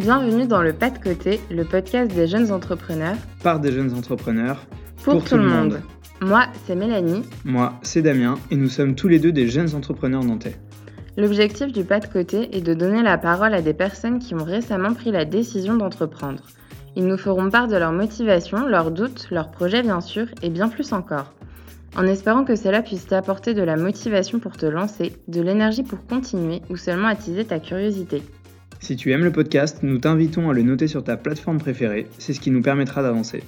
Bienvenue dans le Pas de côté, le podcast des jeunes entrepreneurs. Par des jeunes entrepreneurs. Pour, tout, le monde. Moi, c'est Mélanie. Moi, c'est Damien, et nous sommes tous les deux des jeunes entrepreneurs nantais. L'objectif du Pas de côté est de donner la parole à des personnes qui ont récemment pris la décision d'entreprendre. Ils nous feront part de leur motivation, leurs doutes, leurs projets bien sûr, et bien plus encore. En espérant que cela puisse t'apporter de la motivation pour te lancer, de l'énergie pour continuer ou seulement attiser ta curiosité. Si tu aimes le podcast, nous t'invitons à le noter sur ta plateforme préférée, c'est ce qui nous permettra d'avancer.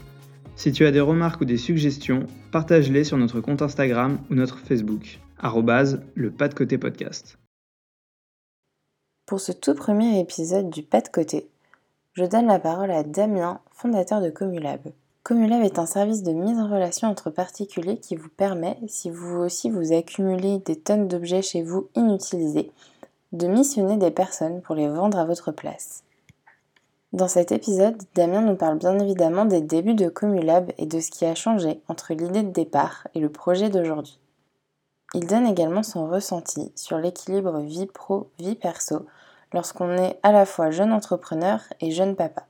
Si tu as des remarques ou des suggestions, partage-les sur notre compte Instagram ou notre Facebook, le pas côté podcast. Pour ce tout premier épisode du pas de côté, je donne la parole à Damien, fondateur de Comulab. Comulab est un service de mise en relation entre particuliers qui vous permet, si vous aussi vous accumulez des tonnes d'objets chez vous inutilisés, de missionner des personnes pour les vendre à votre place. Dans cet épisode, Damien nous parle bien évidemment des débuts de Comulab et de ce qui a changé entre l'idée de départ et le projet d'aujourd'hui. Il donne également son ressenti sur l'équilibre vie pro-vie perso lorsqu'on est à la fois jeune entrepreneur et jeune papa,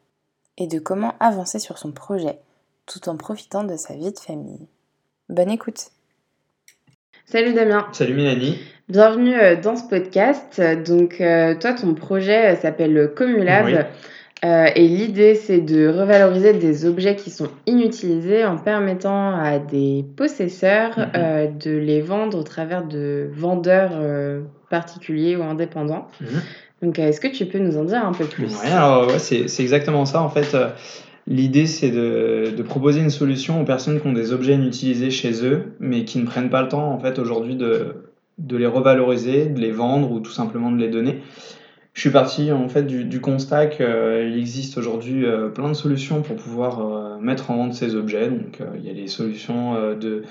et de comment avancer sur son projet tout en profitant de sa vie de famille. Bonne écoute Salut Damien Salut Mélanie Bienvenue euh, dans ce podcast. Donc, euh, toi, ton projet euh, s'appelle Comulab. et l'idée, c'est de revaloriser des objets qui sont inutilisés en permettant à des possesseurs mhm. de les vendre au travers de vendeurs particuliers ou indépendants. Mhm. Donc, est-ce que tu peux nous en dire un peu plus? Oui, alors ouais, c'est exactement ça. En fait, l'idée, c'est de, proposer une solution aux personnes qui ont des objets inutilisés chez eux, mais qui ne prennent pas le temps, en fait, aujourd'hui de les revaloriser, de les vendre ou tout simplement de les donner. Je suis parti en fait du, constat qu'il existe aujourd'hui euh, plein de solutions pour pouvoir euh, mettre en vente ces objets. Donc euh, il y a des solutions de,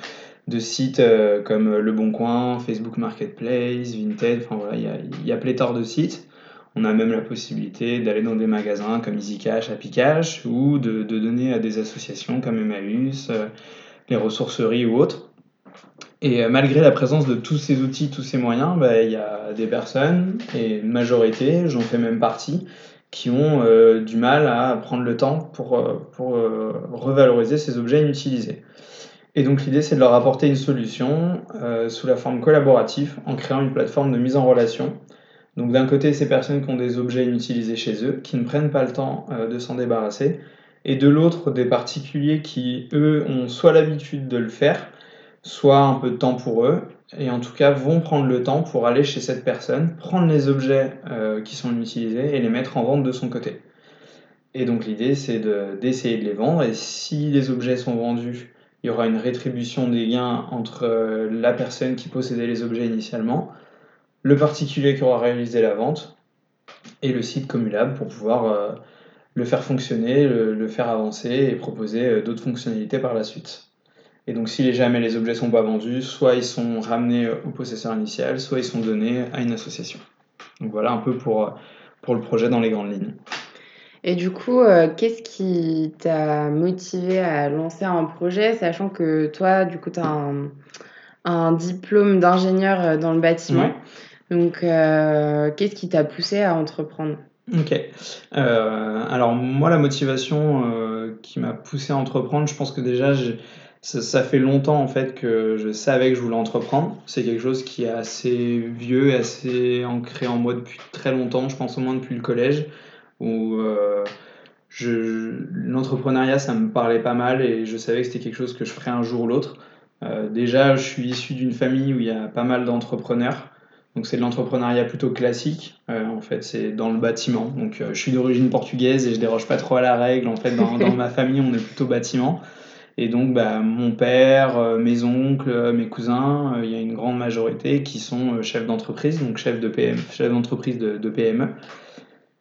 sites comme Le Bon Coin, Facebook Marketplace, Vinted, enfin voilà, il y a pléthore de sites. On a même la possibilité d'aller dans des magasins comme EasyCash, HappyCash ou de, donner à des associations comme Emmaüs, les ressourceries ou autres. Et euh, malgré la présence de tous ces outils, tous ces moyens, bah, il y a des personnes, et une majorité, j'en fais même partie, qui ont euh, du mal à prendre le temps euh, pour revaloriser ces objets inutilisés. Et donc l'idée, c'est de leur apporter une solution sous la forme collaborative en créant une plateforme de mise en relation. Donc d'un côté, ces personnes qui ont des objets inutilisés chez eux, qui ne prennent pas le temps de s'en débarrasser, et de l'autre, des particuliers qui, eux, ont soit l'habitude de le faire, soit un peu de temps pour eux, et en tout cas vont prendre le temps pour aller chez cette personne, prendre les objets euh, qui sont utilisés et les mettre en vente de son côté. Et donc l'idée c'est d'essayer de, les vendre, et si les objets sont vendus, il y aura une rétribution des gains entre euh, la personne qui possédait les objets initialement, le particulier qui aura réalisé la vente, et le site Comulab pour pouvoir euh, le faire fonctionner, le, faire avancer et proposer d'autres fonctionnalités par la suite. Et donc, si jamais les objets sont pas vendus, soit ils sont ramenés au possesseur initial, soit ils sont donnés à une association. Donc voilà un peu pour, pour le projet dans les grandes lignes. Et du coup, euh, qu'est-ce qui t'a motivé à lancer un projet, sachant que toi, du coup, tu as un, un, diplôme d'ingénieur euh, dans le bâtiment? Donc, euh, qu'est-ce qui t'a poussé à entreprendre? Ok. alors, moi, la motivation qui m'a poussé à entreprendre, je pense que déjà, ça, fait longtemps en fait que je savais que je voulais entreprendre. C'est quelque chose qui est assez vieux et assez ancré en moi depuis très longtemps, je pense au moins depuis le collège, où euh, l'entrepreneuriat ça me parlait pas mal et je savais que c'était quelque chose que je ferais un jour ou l'autre. Euh, déjà, je suis issu d'une famille où il y a pas mal d'entrepreneurs. Donc c'est de l'entrepreneuriat plutôt classique. Euh, en fait, c'est dans le bâtiment. Donc je suis d'origine portugaise et je déroge pas trop à la règle. En fait, dans, dans ma famille, on est plutôt bâtiment. Et donc, bah, mon père, euh, mes oncles, euh, mes cousins, euh, il y a une grande majorité qui sont chefs d'entreprise, donc chefs de PM, chefs d'entreprise de, de, PME,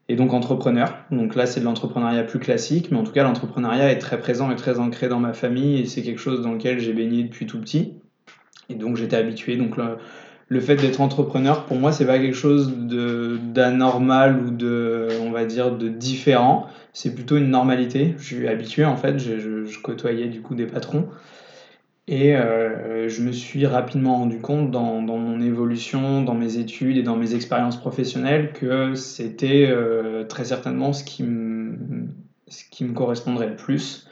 et donc entrepreneurs. Donc là, c'est de l'entrepreneuriat plus classique, mais en tout cas, l'entrepreneuriat est très présent et très ancré dans ma famille, et c'est quelque chose dans lequel j'ai baigné depuis tout petit. Et donc, j'étais habitué. Donc, le fait d'être entrepreneur, pour moi, c'est pas quelque chose d'anormal ou de, on va dire, de différent. C'est plutôt une normalité. Je suis habitué, en fait. Je, côtoyais du coup des patrons. Et euh, je me suis rapidement rendu compte dans, dans, mon évolution, dans mes études et dans mes expériences professionnelles que c'était euh, très certainement ce qui, me, ce qui me correspondrait le plus.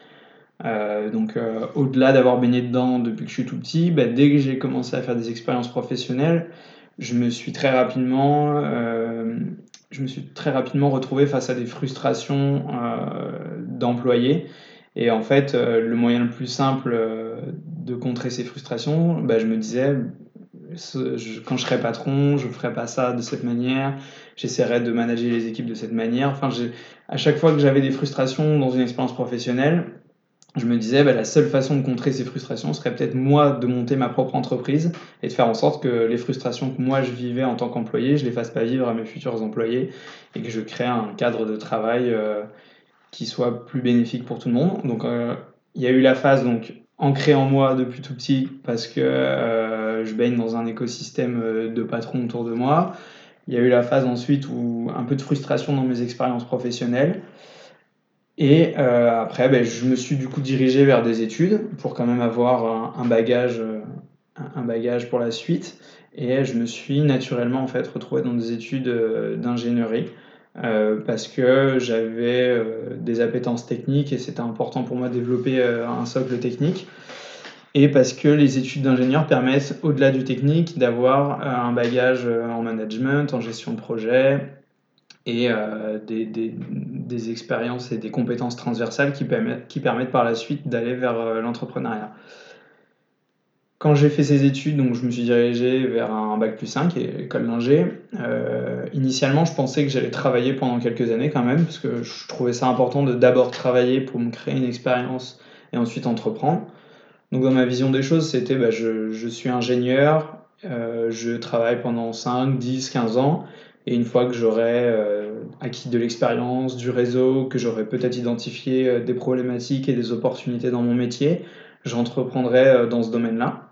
Euh, donc au-delà d'avoir baigné dedans depuis que je suis tout petit, bah, dès que j'ai commencé à faire des expériences professionnelles, je me suis très rapidement, je me suis très rapidement retrouvé face à des frustrations d'employés. Et en fait, le moyen le plus simple de contrer ces frustrations, bah, je me disais, quand je serai patron, je ne ferai pas ça de cette manière, j'essaierai de manager les équipes de cette manière. Enfin, à chaque fois que j'avais des frustrations dans une expérience professionnelle, je me disais, bah, la seule façon de contrer ces frustrations serait peut-être moi de monter ma propre entreprise et de faire en sorte que les frustrations que moi je vivais en tant qu'employé, je les fasse pas vivre à mes futurs employés et que je crée un cadre de travail euh, qui soit plus bénéfique pour tout le monde. Donc, euh, il y a eu la phase donc ancré en moi depuis tout petit parce que euh, je baigne dans un écosystème de patrons autour de moi. Il y a eu la phase ensuite où un peu de frustration dans mes expériences professionnelles. Et euh, après, ben, je me suis du coup dirigé vers des études pour quand même avoir un, bagage, un bagage pour la suite. Et je me suis naturellement en fait retrouvé dans des études d'ingénierie. Euh, parce que j'avais euh, des appétences techniques et c'était important pour moi de développer euh, un socle technique. Et parce que les études d'ingénieur permettent, au-delà du technique, d'avoir un bagage en management, en gestion de projet et des, des, des, expériences et des compétences transversales qui permettent, qui permettent par la suite d'aller vers l'entrepreneuriat. Quand j'ai fait ces études, donc je me suis dirigé vers un bac plus 5 et école d'ingé. Euh, initialement, je pensais que j'allais travailler pendant quelques années quand même, parce que je trouvais ça important de d'abord travailler pour me créer une expérience et ensuite entreprendre. Donc dans ma vision des choses, c'était bah, je, suis ingénieur, euh, je travaille pendant 5, 10, 15 ans, et une fois que j'aurai euh, acquis de l'expérience, du réseau, que j'aurai peut-être identifié euh, des problématiques et des opportunités dans mon métier, j'entreprendrai euh, dans ce domaine-là.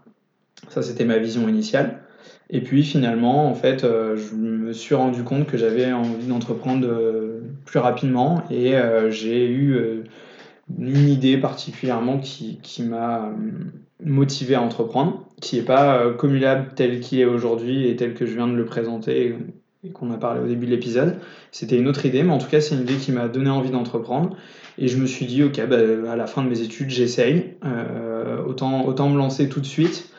Ça, c'était ma vision initiale. Et puis finalement, en fait, euh, je me suis rendu compte que j'avais envie d'entreprendre euh, plus rapidement et euh, j'ai eu une idée particulièrement qui, m'a motivé à entreprendre, qui n'est pas Comulab tel qu'il est aujourd'hui et tel que je viens de le présenter qu'on a parlé au début de l'épisode. C'était une autre idée, mais en tout cas, c'est une idée qui m'a donné envie d'entreprendre. Et je me suis dit, ok, bah, à la fin de mes études, j'essaye. autant, autant me lancer tout de suite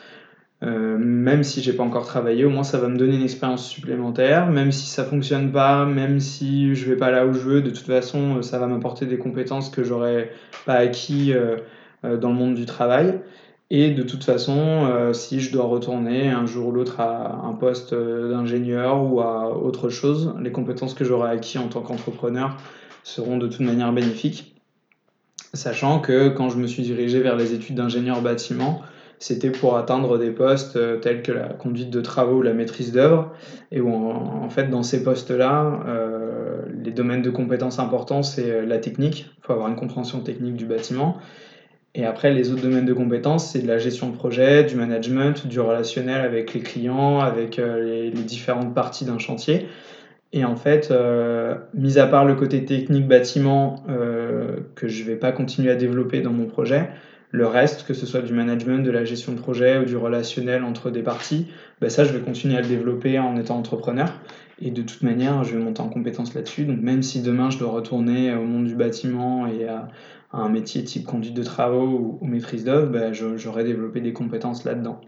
euh, même si j'ai pas encore travaillé, au moins ça va me donner une expérience supplémentaire. Même si ça fonctionne pas, même si je vais pas là où je veux, de toute façon, euh, ça va m'apporter des compétences que j'aurais pas acquis euh, dans le monde du travail. Et de toute façon, si je dois retourner un jour ou l'autre à un poste d'ingénieur ou à autre chose, les compétences que j'aurai acquis en tant qu'entrepreneur seront de toute manière bénéfiques. Sachant que quand je me suis dirigé vers les études d'ingénieur bâtiment, c'était pour atteindre des postes euh, tels que la conduite de travaux ou la maîtrise d'œuvre, et où en, fait dans ces postes-là, euh, les domaines de compétences importants, c'est euh, la technique, il faut avoir une compréhension technique du bâtiment, et après les autres domaines de compétences, c'est de la gestion de projet, du management, du relationnel avec les clients, avec les, différentes parties d'un chantier. Et en fait, mis à part le côté technique bâtiment que je ne vais pas continuer à développer dans mon projet, le reste, que ce soit du management, de la gestion de projet ou du relationnel entre des parties, ben ça, je vais continuer à le développer en étant entrepreneur. Et de toute manière, je vais monter en compétence là-dessus. Donc même si demain, je dois retourner au monde du bâtiment et à, un métier type conduite de travaux ou, maîtrise d'œuvre, ben j'aurai développé des compétences là-dedans.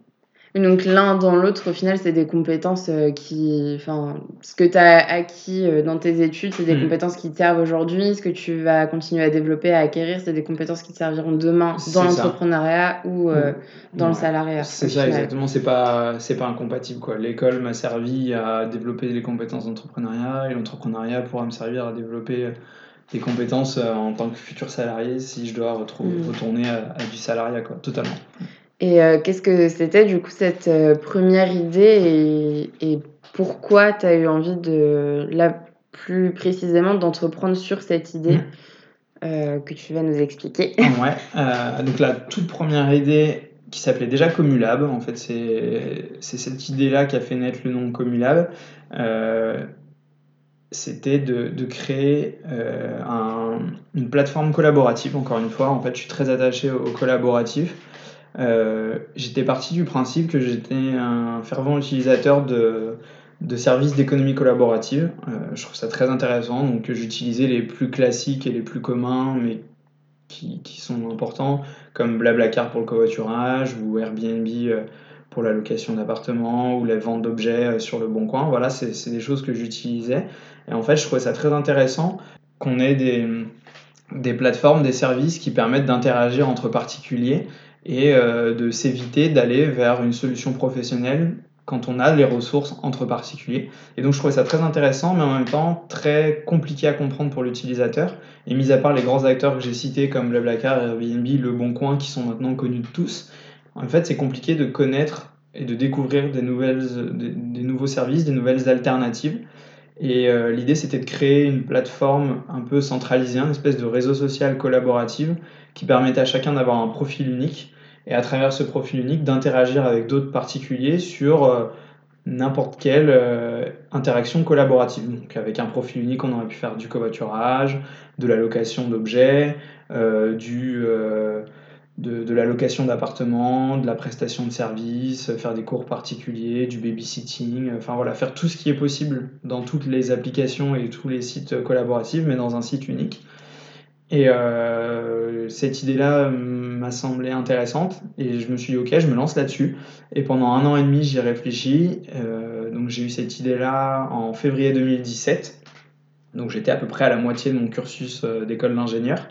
Donc l'un dans l'autre, au final, c'est des compétences euh, qui... Enfin, ce que tu as acquis euh, dans tes études, c'est des hmm. compétences qui te servent aujourd'hui. Ce que tu vas continuer à développer, à acquérir, c'est des compétences qui te serviront demain dans l'entrepreneuriat ou euh, dans le salariat. C'est ça, exactement. C'est pas, pas incompatible. L'école m'a servi à développer les compétences d'entrepreneuriat et l'entrepreneuriat pourra me servir à développer des compétences en tant que futur salarié si je dois hmm. retourner à, à, du salariat, quoi, totalement. Et euh, qu'est-ce que c'était du coup cette euh, première idée et, et pourquoi tu as eu envie de, là plus précisément, d'entreprendre sur cette idée mmh. euh, que tu vas nous expliquer? Ouais, donc la toute première idée qui s'appelait déjà Comulab, en fait c'est cette idée-là qui a fait naître le nom Comulab, c'était de, de, créer un, une plateforme collaborative, encore une fois, en fait je suis très attaché au collaboratif. j'étais parti du principe que j'étais un fervent utilisateur de, de services d'économie collaborative. je trouve ça très intéressant, donc j'utilisais les plus classiques et les plus communs, mais qui, qui, sont importants, comme Blablacar pour le covoiturage ou Airbnb pour la location d'appartements ou la vente d'objets sur le bon coin. Voilà, c'est des choses que j'utilisais. Et en fait, je trouvais ça très intéressant qu'on ait des, des plateformes, des services qui permettent d'interagir entre particuliers et euh, de s'éviter d'aller vers une solution professionnelle quand on a les ressources entre particuliers. Et donc je trouvais ça très intéressant, mais en même temps très compliqué à comprendre pour l'utilisateur. Et mis à part les grands acteurs que j'ai cités comme Blablacar, Airbnb, Le Bon Coin, qui sont maintenant connus de tous, en fait c'est compliqué de connaître et de découvrir des, nouveaux services, des nouvelles alternatives. Et euh, l'idée, c'était de créer une plateforme un peu centralisée, une espèce de réseau social collaboratif qui permettait à chacun d'avoir un profil unique et à travers ce profil unique d'interagir avec d'autres particuliers sur euh, n'importe quelle euh, interaction collaborative. Donc avec un profil unique, on aurait pu faire du covoiturage, de la location d'objets, du de, la location d'appartements, de la prestation de services, faire des cours particuliers, du babysitting, enfin voilà, faire tout ce qui est possible dans toutes les applications et tous les sites collaboratifs, mais dans un site unique. Et euh, cette idée-là m'a semblé intéressante et je me suis dit ok, je me lance là-dessus. Et pendant un an et demi, j'y ai réfléchi. Euh, donc j'ai eu cette idée-là en février 2017. Donc j'étais à peu près à la moitié de mon cursus euh, d'école d'ingénieur.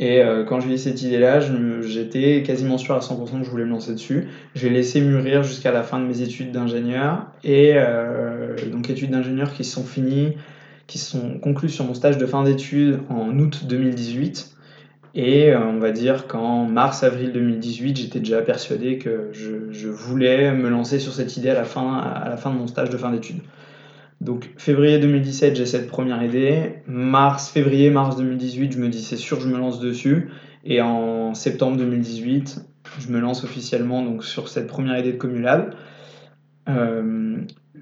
Et euh, quand j'ai eu cette idée-là, j'étais quasiment sûr à 100% que je voulais me lancer dessus. J'ai laissé mûrir jusqu'à la fin de mes études d'ingénieur. Et euh, donc études d'ingénieur qui sont finies, qui sont conclues sur mon stage de fin d'études en août 2018. Et euh, on va dire qu'en mars-avril 2018, j'étais déjà persuadé que je, je, voulais me lancer sur cette idée à la fin, à la fin de mon stage de fin d'études. Donc février 2017, j'ai cette première idée. Mars, février, mars 2018, je me dis c'est sûr, je me lance dessus. Et en septembre 2018, je me lance officiellement sur cette première idée de Comulab. Euh,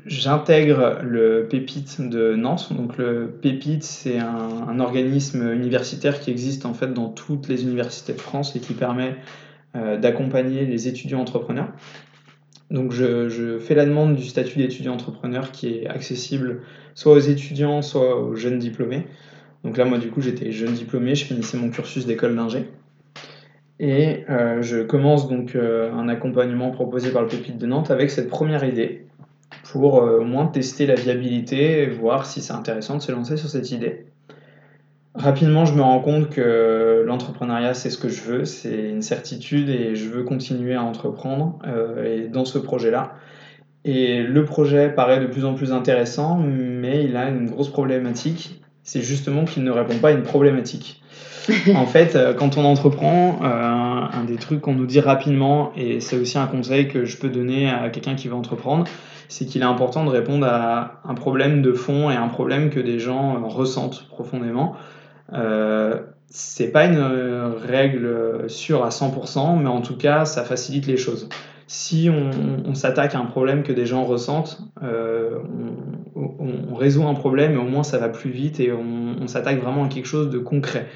j'intègre le Pépite de Nantes. Donc le Pépite, c'est un, organisme universitaire qui existe en fait dans toutes les universités de France et qui permet euh, d'accompagner les étudiants entrepreneurs. Donc je, fais la demande du statut d'étudiant entrepreneur qui est accessible soit aux étudiants, soit aux jeunes diplômés. Donc là, moi, du coup, j'étais jeune diplômé, je finissais mon cursus d'école d'ingé. Et euh, je commence donc euh, un accompagnement proposé par le Pépite de Nantes avec cette première idée pour euh, au moins tester la viabilité et voir si c'est intéressant de se lancer sur cette idée. Rapidement, je me rends compte que l'entrepreneuriat, c'est ce que je veux, c'est une certitude et je veux continuer à entreprendre euh, et dans ce projet-là. Et le projet paraît de plus en plus intéressant, mais il a une grosse problématique, c'est justement qu'il ne répond pas à une problématique. en fait, euh, quand on entreprend, euh, un des trucs qu'on nous dit rapidement, et c'est aussi un conseil que je peux donner à quelqu'un qui veut entreprendre, c'est qu'il est important de répondre à un problème de fond et un problème que des gens ressentent profondément. Euh, c'est pas une règle sûre à 100%, mais en tout cas, ça facilite les choses. Si on, s'attaque à un problème que des gens ressentent, euh, on, résout un problème et au moins ça va plus vite et on, s'attaque vraiment à quelque chose de concret.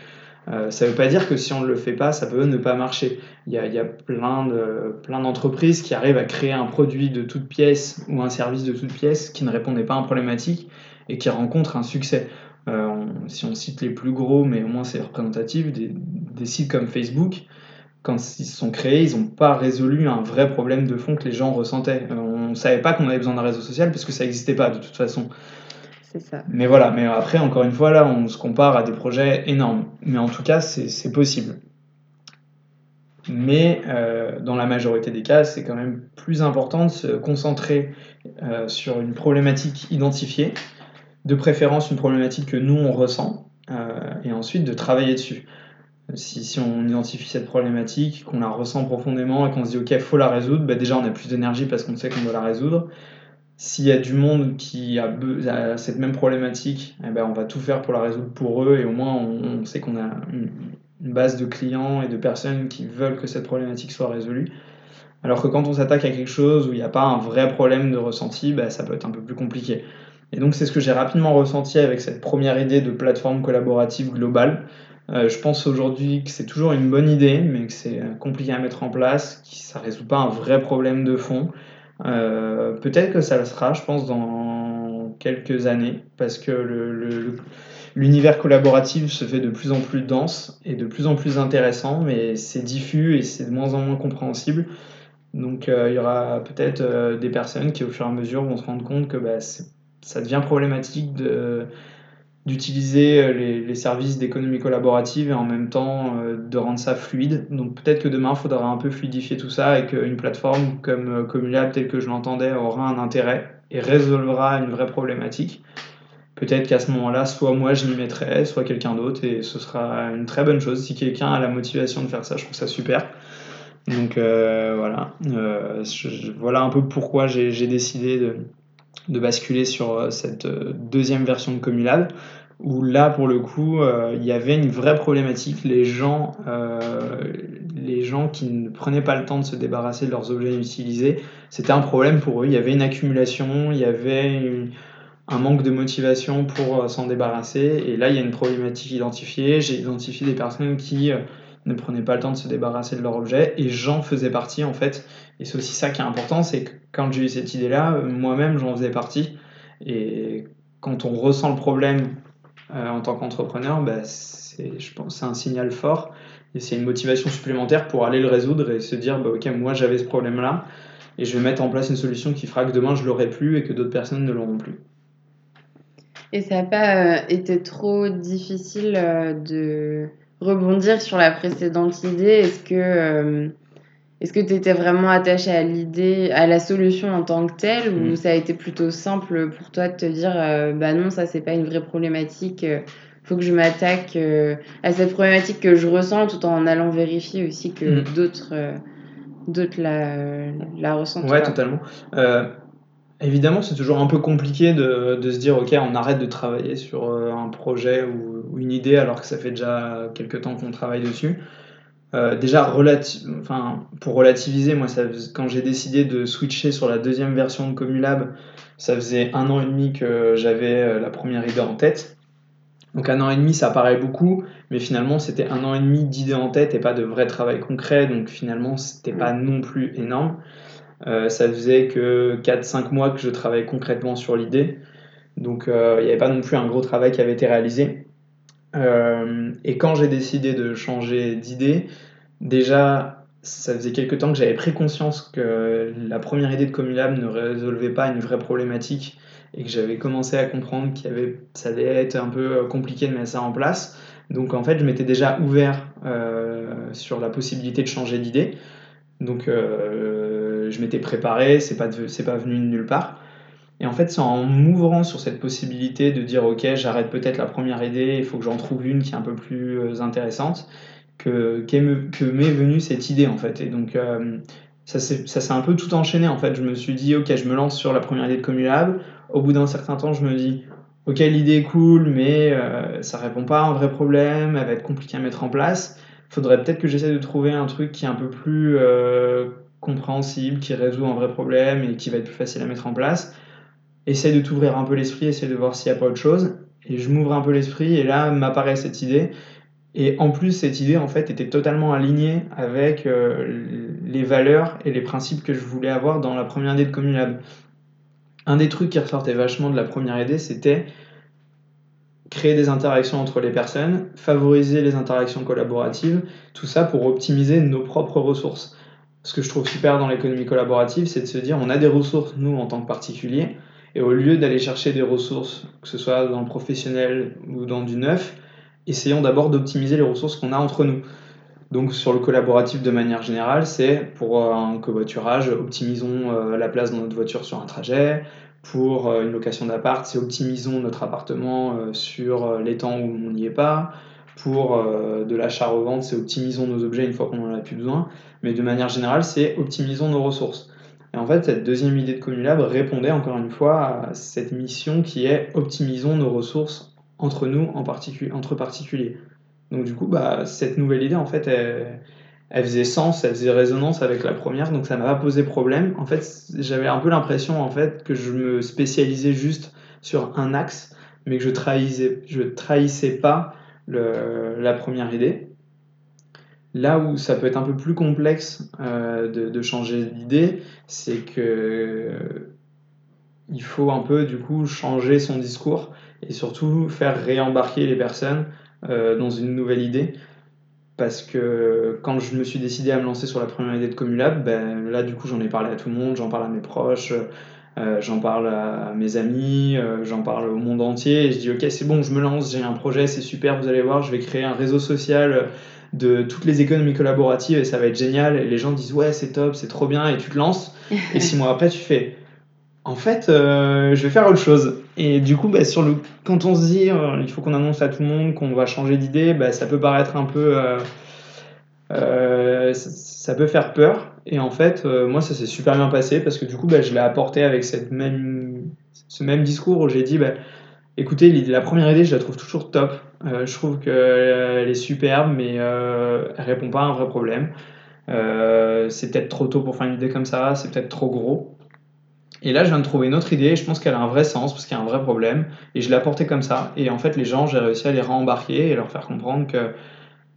Euh, ça ne veut pas dire que si on ne le fait pas, ça peut ne pas marcher. Il y a, y a plein, de, plein d'entreprises qui arrivent à créer un produit de toute pièce ou un service de toute pièce qui ne répondait pas à une problématique et qui rencontrent un succès. Euh, si on cite les plus gros, mais au moins c'est représentatif, des, sites comme Facebook, quand ils se sont créés, ils n'ont pas résolu un vrai problème de fond que les gens ressentaient. Euh, on ne savait pas qu'on avait besoin d'un réseau social parce que ça n'existait pas de toute façon. Ça. Mais voilà, mais après, encore une fois, là, on se compare à des projets énormes. Mais en tout cas, c'est possible. Mais euh, dans la majorité des cas, c'est quand même plus important de se concentrer sur une problématique identifiée de préférence une problématique que nous on ressent, euh, et ensuite de travailler dessus. Si, si, on identifie cette problématique, qu'on la ressent profondément et qu'on se dit ok, faut la résoudre, bah déjà on a plus d'énergie parce qu'on sait qu'on doit la résoudre. S'il y a du monde qui a, cette même problématique, eh ben on va tout faire pour la résoudre pour eux et au moins on, sait qu'on a une, base de clients et de personnes qui veulent que cette problématique soit résolue. Alors que quand on s'attaque à quelque chose où il n'y a pas un vrai problème de ressenti, bah, ça peut être un peu plus compliqué. Et donc c'est ce que j'ai rapidement ressenti avec cette première idée de plateforme collaborative globale. Euh, je pense aujourd'hui que c'est toujours une bonne idée, mais que c'est compliqué à mettre en place, que ça ne résout pas un vrai problème de fond. Euh, peut-être que ça le sera, je pense, dans quelques années, parce que l'univers collaboratif se fait de plus en plus dense et de plus en plus intéressant, mais c'est diffus et c'est de moins en moins compréhensible. Donc euh, il y aura peut-être des personnes qui, au fur et à mesure, vont se rendre compte que bah, ça devient problématique d'utiliser euh, les, services d'économie collaborative et en même temps euh, de rendre ça fluide. Donc peut-être que demain, il faudra un peu fluidifier tout ça et qu'une plateforme comme euh, Comulab, telle que je l'entendais, aura un intérêt et résolvera une vraie problématique. Peut-être qu'à ce moment-là, soit moi je m'y mettrai, soit quelqu'un d'autre, et ce sera une très bonne chose. Si quelqu'un a la motivation de faire ça, je trouve ça super. Donc voilà, voilà un peu pourquoi j'ai décidé de, de basculer sur euh, cette euh, deuxième version de Comulab où là pour le coup euh, il y avait une vraie problématique. Les gens les gens qui ne prenaient pas le temps de se débarrasser de leurs objets utilisés c'était un problème pour eux. Il y avait une accumulation il y avait un manque de motivation pour s'en débarrasser. Et là il y a une problématique identifiée. J'ai identifié des personnes qui ne prenaient pas le temps de se débarrasser de leur objet et j'en faisais partie en fait et c'est aussi ça qui est important c'est que quand j'ai eu cette idée-là, moi-même, j'en faisais partie. Et quand on ressent le problème euh, en tant qu'entrepreneur, bah, c'est, je pense, c'est un signal fort et c'est une motivation supplémentaire pour aller le résoudre et se dire, bah, ok, moi j'avais ce problème-là et je vais mettre en place une solution qui fera que demain je l'aurai plus et que d'autres personnes ne l'auront plus. Et ça n'a pas euh, été trop difficile euh, de rebondir sur la précédente idée? Est-ce que est-ce que tu étais vraiment attaché à l'idée, à la solution en tant que telle, ou mm. ça a été plutôt simple pour toi de te dire, euh, bah non, ça c'est pas une vraie problématique, euh, faut que je m'attaque euh, à cette problématique que je ressens, tout en allant vérifier aussi que mm. d'autres, d'autres la, la ressentent. Ouais, totalement. évidemment, c'est toujours un peu compliqué de, de, se dire, ok, on arrête de travailler sur un projet ou, ou, une idée alors que ça fait déjà quelques temps qu'on travaille dessus. Euh, déjà, pour relativiser, moi, quand j'ai décidé de switcher sur la deuxième version de Comulab, ça faisait un an et demi que j'avais euh, la première idée en tête. Donc un an et demi, ça paraît beaucoup, mais finalement, c'était un an et demi d'idées en tête et pas de vrai travail concret, donc finalement, c'était pas non plus énorme. Euh, ça faisait que 4-5 mois que je travaillais concrètement sur l'idée, donc il n'y avait pas non plus un gros travail qui avait été réalisé. Euh, et quand j'ai décidé de changer d'idée, déjà, ça faisait quelque temps que j'avais pris conscience que la première idée de Comulab ne résolvait pas une vraie problématique et que j'avais commencé à comprendre qu'il y avait, ça allait être un peu compliqué de mettre ça en place. Donc en fait, je m'étais déjà ouvert euh, sur la possibilité de changer d'idée. Donc euh, je m'étais préparé, c'est pas, c'est pas venu de nulle part. Et en fait, c'est en m'ouvrant sur cette possibilité de dire ok, j'arrête peut-être la première idée, il faut que j'en trouve une qui est un peu plus euh, intéressante, que, m'est venue cette idée en fait. Et donc euh, ça s'est un peu tout enchaîné en fait. Je me suis dit ok, je me lance sur la première idée de Comulab. Au bout d'un certain temps, je me dis ok, l'idée est cool, mais euh, ça répond pas à un vrai problème, elle va être compliquée à mettre en place. Faudrait peut-être que j'essaie de trouver un truc qui est un peu plus compréhensible, qui résout un vrai problème et qui va être plus facile à mettre en place essaye de t'ouvrir un peu l'esprit, essaye de voir s'il n'y a pas autre chose. Et je m'ouvre un peu l'esprit et là m'apparaît cette idée. Et en plus, cette idée, en fait, était totalement alignée avec euh, les valeurs et les principes que je voulais avoir dans la première idée de Communab. Un des trucs qui ressortait vachement de la première idée, c'était créer des interactions entre les personnes, favoriser les interactions collaboratives, tout ça pour optimiser nos propres ressources. Ce que je trouve super dans l'économie collaborative, c'est de se dire on a des ressources, nous, en tant que particuliers, et au lieu d'aller chercher des ressources, que ce soit dans le professionnel ou dans du neuf, essayons d'abord d'optimiser les ressources qu'on a entre nous. Donc sur le collaboratif de manière générale, c'est pour euh, un covoiturage, optimisons euh, la place dans notre voiture sur un trajet. Pour euh, une location d'appart, c'est optimisons notre appartement sur les temps où on n'y est pas. Pour de l'achat-revente, c'est optimisons nos objets une fois qu'on n'en a plus besoin. Mais de manière générale, c'est optimisons nos ressources. Et en fait, cette deuxième idée de Comulab répondait encore une fois à cette mission qui est optimisons nos ressources entre nous, entre particuliers. Donc du coup, bah, cette nouvelle idée, en fait, elle, faisait sens, elle faisait résonance avec la première, donc ça m'a pas posé problème. En fait, j'avais un peu l'impression en fait que je me spécialisais juste sur un axe, mais que je trahissais, je trahissais pas la première idée. Là où ça peut être un peu plus complexe de, de, changer d'idée, c'est que il faut un peu du coup changer son discours et surtout faire réembarquer les personnes dans une nouvelle idée. Parce que quand je me suis décidé à me lancer sur la première idée de Comulab, ben, là du coup j'en ai parlé à tout le monde, j'en parle à mes proches, euh, j'en parle à mes amis, euh, j'en parle au monde entier, et je dis ok c'est bon, je me lance, j'ai un projet, c'est super, vous allez voir, je vais créer un réseau social de toutes les économies collaboratives et ça va être génial, et les gens disent ouais c'est top, c'est trop bien, et tu te lances, et six mois après tu fais en fait, euh, je vais faire autre chose. Et du coup, bah, sur le, quand on se dit, euh, il faut qu'on annonce à tout le monde qu'on va changer d'idée, bah, ça peut paraître un peu, euh, ça, peut faire peur. Et en fait, moi, ça s'est super bien passé parce que du coup, bah, je l'ai apporté avec cette même, ce même discours où j'ai dit, écoutez, la première idée, je la trouve toujours top. je trouve qu'elle est superbe, mais elle répond pas à un vrai problème. c'est peut-être trop tôt pour faire une idée comme ça, c'est peut-être trop gros. Et là, je viens de trouver une autre idée, et je pense qu'elle a un vrai sens, parce qu'il y a un vrai problème, et je l'ai apporté comme ça. Et en fait, les gens, j'ai réussi à les rembarquer et leur faire comprendre que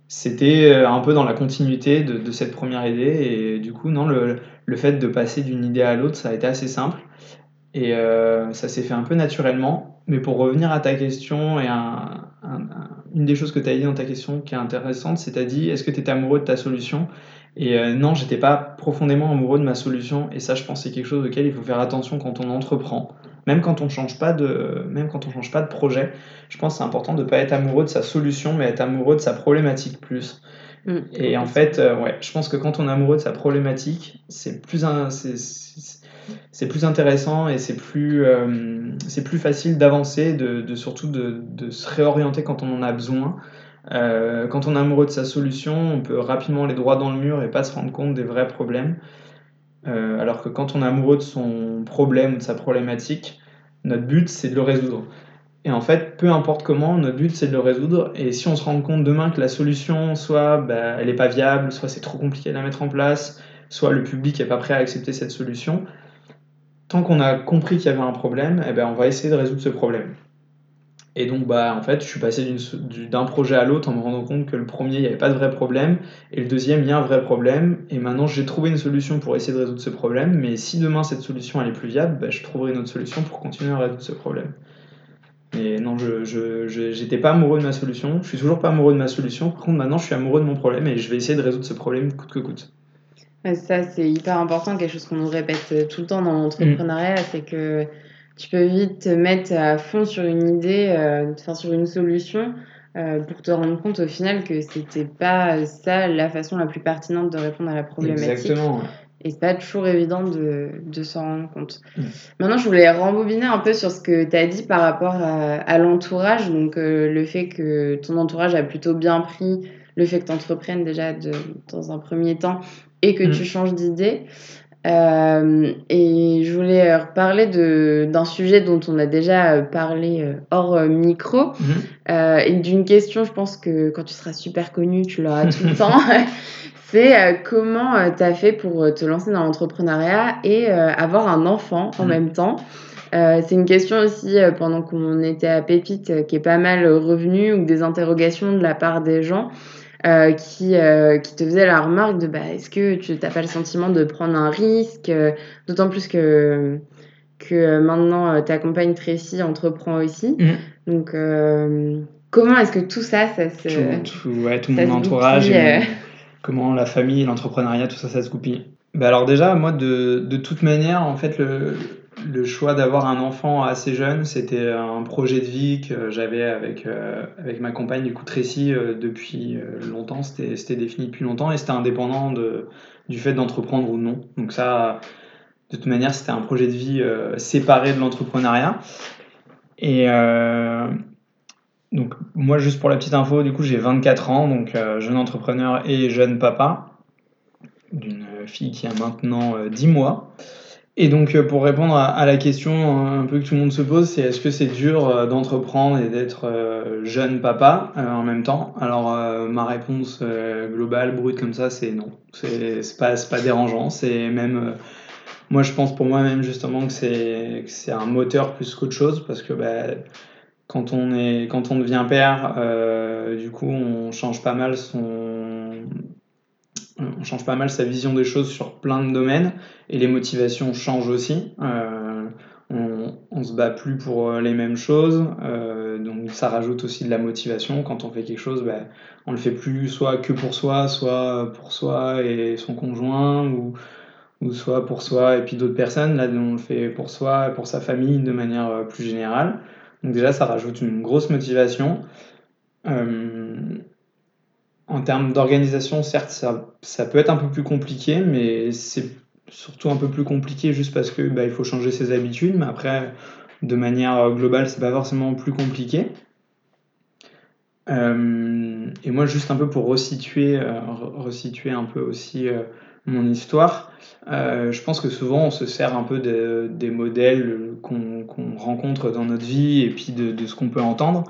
c'était euh, un peu dans la continuité de, cette première idée. Et du coup, non, le, le fait de passer d'une idée à l'autre, ça a été assez simple. Et euh, ça s'est fait un peu naturellement. Mais pour revenir à ta question, et une des choses que tu as dit dans ta question qui est intéressante, c'est à dit est-ce que tu étais amoureux de ta solution? Et euh, non, j'étais pas profondément amoureux de ma solution. Et ça, je pense, c'est quelque chose auquel il faut faire attention quand on entreprend. Même quand on change pas de, même quand on change pas de projet, je pense que c'est important de ne pas être amoureux de sa solution, mais être amoureux de sa problématique plus. Mm. et en fait, euh, ouais, je pense que quand on est amoureux de sa problématique, c'est plus, c'est plus intéressant et c'est plus, euh, c'est facile d'avancer, de, surtout de, se réorienter quand on en a besoin. Euh, quand on est amoureux de sa solution, on peut rapidement aller droit dans le mur et pas se rendre compte des vrais problèmes. Euh, alors que quand on est amoureux de son problème, de sa problématique, notre but c'est de le résoudre. Et en fait, peu importe comment, notre but c'est de le résoudre. Et si on se rend compte demain que la solution, soit bah, elle n'est pas viable, soit c'est trop compliqué de la mettre en place, soit le public n'est pas prêt à accepter cette solution, tant qu'on a compris qu'il y avait un problème, eh ben, on va essayer de résoudre ce problème. Et donc, bah, en fait, je suis passé d'un projet à l'autre en me rendant compte que le premier, il n'y avait pas de vrai problème, et le deuxième, il y a un vrai problème. Et maintenant, j'ai trouvé une solution pour essayer de résoudre ce problème. Mais si demain, cette solution, elle est plus viable, bah, je trouverai une autre solution pour continuer à résoudre ce problème. Mais non, je n'étais pas amoureux de ma solution. Je suis toujours pas amoureux de ma solution. Par contre, maintenant, je suis amoureux de mon problème et je vais essayer de résoudre ce problème coûte que coûte. Ça, c'est hyper important. Quelque chose qu'on nous répète tout le temps dans l'entrepreneuriat, c'est que tu peux vite te mettre à fond sur une idée, euh, sur une solution, euh, pour te rendre compte au final que c'était pas ça la façon la plus pertinente de répondre à la problématique. Exactement. Et c'est pas toujours évident de, de s'en rendre compte. Mm. Maintenant, je voulais rembobiner un peu sur ce que tu as dit par rapport à, l'entourage. Donc, euh, le fait que ton entourage a plutôt bien pris le fait que tu entreprennes déjà de, dans un premier temps et que mm. tu changes d'idée. Euh, et je voulais reparler d'un sujet dont on a déjà parlé euh, hors euh, micro mhm. et d'une question, je pense que quand tu seras super connu, tu l'auras tout le temps. C'est comment tu as fait pour te lancer dans l'entrepreneuriat et avoir un enfant en mhm. même temps? c'est une question aussi, pendant qu'on était à Pépite, qui est pas mal revenue, ou des interrogations de la part des gens. Euh, qui, euh, qui te faisait la remarque de bah, est-ce que tu n'as pas le sentiment de prendre un risque euh, D'autant plus que, que maintenant ta compagne Tracy entreprend aussi. Mm. Donc, comment est-ce que tout ça, ça se. Tout, ouais, tout mon entourage, comment la famille, l'entrepreneuriat, tout ça, ça se goupille. Bah alors, déjà, moi, de, de toute manière, en fait, le, le choix d'avoir un enfant assez jeune, c'était un projet de vie que j'avais avec, euh, avec ma compagne, du coup Tracy, euh, depuis euh, longtemps. C'était défini depuis longtemps et c'était indépendant de, du fait d'entreprendre ou non. Donc ça, de toute manière, c'était un projet de vie séparé de l'entrepreneuriat. Et donc moi, juste pour la petite info, du coup, j'ai 24 ans, donc jeune entrepreneur et jeune papa d'une fille qui a maintenant 10 mois. Et donc, euh, pour répondre à, la question euh, un peu que tout le monde se pose, c'est est-ce que c'est dur euh, d'entreprendre et d'être jeune papa en même temps? Alors, ma réponse globale, brute comme ça, c'est non. C'est pas, pas dérangeant. C'est même. moi, je pense pour moi-même justement que c'est un moteur plus qu'autre chose parce que bah, quand, on est, quand on devient père, du coup, on change pas mal son, on change pas mal sa vision des choses sur plein de domaines et les motivations changent aussi. on, on se bat plus pour les mêmes choses, donc ça rajoute aussi de la motivation. Quand on fait quelque chose, ben, on le fait plus soit que pour soi, soit pour soi et son conjoint, ou, ou soit pour soi et puis d'autres personnes. Là, on le fait pour soi et pour sa famille de manière euh, plus générale. Donc déjà, ça rajoute une grosse motivation. Euh, en termes d'organisation, certes, ça, ça, peut être un peu plus compliqué, mais c'est surtout un peu plus compliqué juste parce que bah, il faut changer ses habitudes. Mais après, de manière globale, c'est pas forcément plus compliqué. Euh, et moi, juste un peu pour resituer, resituer un peu aussi mon histoire, euh, je pense que souvent on se sert un peu de, des modèles qu'on rencontre dans notre vie et puis de, de ce qu'on peut entendre.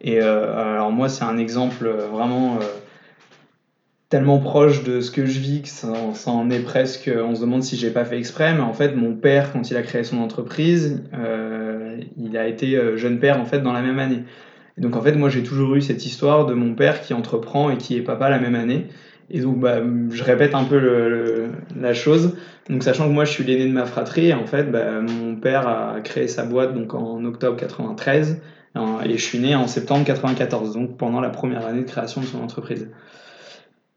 Et euh, alors moi c'est un exemple vraiment euh, tellement proche de ce que je vis que ça, en est presque, on se demande si j'ai pas fait exprès, mais en fait mon père quand il a créé son entreprise, il a été jeune père en fait dans la même année. Donc en fait moi j'ai toujours eu cette histoire de mon père qui entreprend et qui est papa la même année. Et donc, bah, je répète un peu le, la chose. Donc, sachant que moi, je suis l'aîné de ma fratrie, en fait, bah, mon père a créé sa boîte donc en octobre 93 et je suis né en septembre 94, donc pendant la première année de création de son entreprise.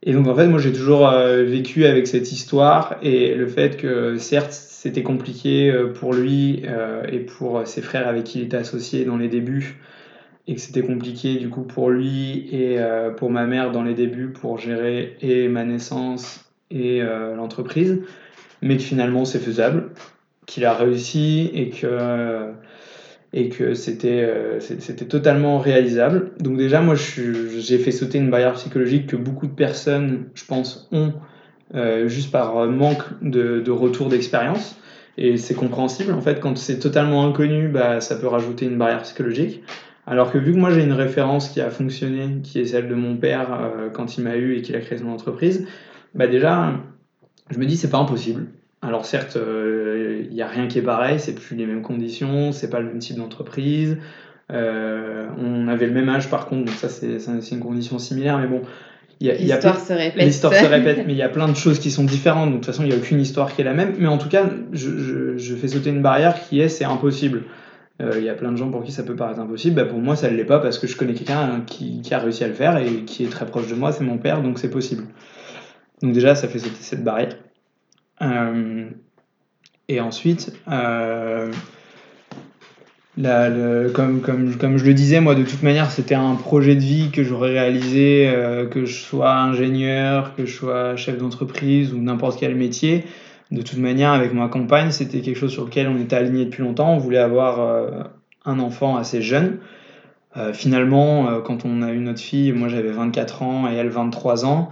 Et donc, en fait, moi, j'ai toujours euh, vécu avec cette histoire et le fait que, certes, c'était compliqué euh, pour lui euh, et pour ses frères avec qui il était associé dans les débuts et que c'était compliqué du coup pour lui et pour ma mère dans les débuts pour gérer et ma naissance et l'entreprise, mais que finalement c'est faisable, qu'il a réussi et que, et que c'était, euh, c'était totalement réalisable. Donc déjà moi j'ai fait sauter une barrière psychologique que beaucoup de personnes je pense ont juste par manque de, retour d'expérience. Et c'est compréhensible en fait quand c'est totalement inconnu, bah, ça peut rajouter une barrière psychologique. Alors que vu que moi j'ai une référence qui a fonctionné, qui est celle de mon père euh, quand il m'a eu et qu'il a créé son entreprise, bah déjà, je me dis c'est pas impossible. Alors certes, euh, il n'y a rien qui est pareil, c'est plus les mêmes conditions, c'est pas le même type d'entreprise. Euh, on avait le même âge par contre, donc ça c'est une condition similaire, mais bon. L'histoire se répète. L'histoire se répète, mais il y a plein de choses qui sont différentes. Donc de toute façon, il n'y a aucune histoire qui est la même. Mais en tout cas, je, je fais sauter une barrière qui est c'est impossible. Euh, il y a plein de gens pour qui ça peut paraître impossible. Bah, pour moi, ça ne l'est pas parce que je connais quelqu'un qui, qui, a réussi à le faire et qui est très proche de moi, c'est mon père, donc c'est possible. Donc déjà, ça fait sauter cette barrière. Euh, et ensuite, euh, comme, comme, comme, je le disais, moi, de toute manière, c'était un projet de vie que j'aurais réalisé, euh, que je sois ingénieur, que je sois chef d'entreprise ou n'importe quel métier de toute manière, avec ma compagne, c'était quelque chose sur lequel on était aligné depuis longtemps. On voulait avoir euh, un enfant assez jeune. Finalement, quand on a eu notre fille, moi j'avais 24 ans et elle 23 ans.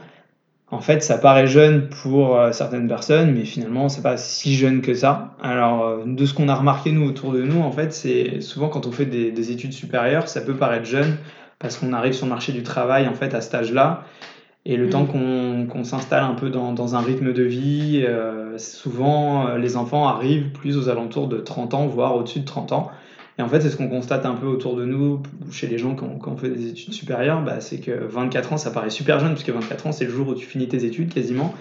En fait, ça paraît jeune pour certaines personnes, mais finalement, c'est pas si jeune que ça. Alors, de ce qu'on a remarqué nous autour de nous, en fait, c'est souvent quand on fait des, des, études supérieures, ça peut paraître jeune parce qu'on arrive sur le marché du travail en fait à cet âge-là et le temps mm. qu'on s'installe un peu dans, dans, un rythme de vie, euh, souvent euh, les enfants arrivent plus aux alentours de 30 ans, voire au-dessus de 30 ans. Et en fait, c'est ce qu'on constate un peu autour de nous, chez les gens qui ont, fait des études supérieures, bah, c'est que 24 ans, ça paraît super jeune, puisque 24 ans, c'est le jour où tu finis tes études quasiment.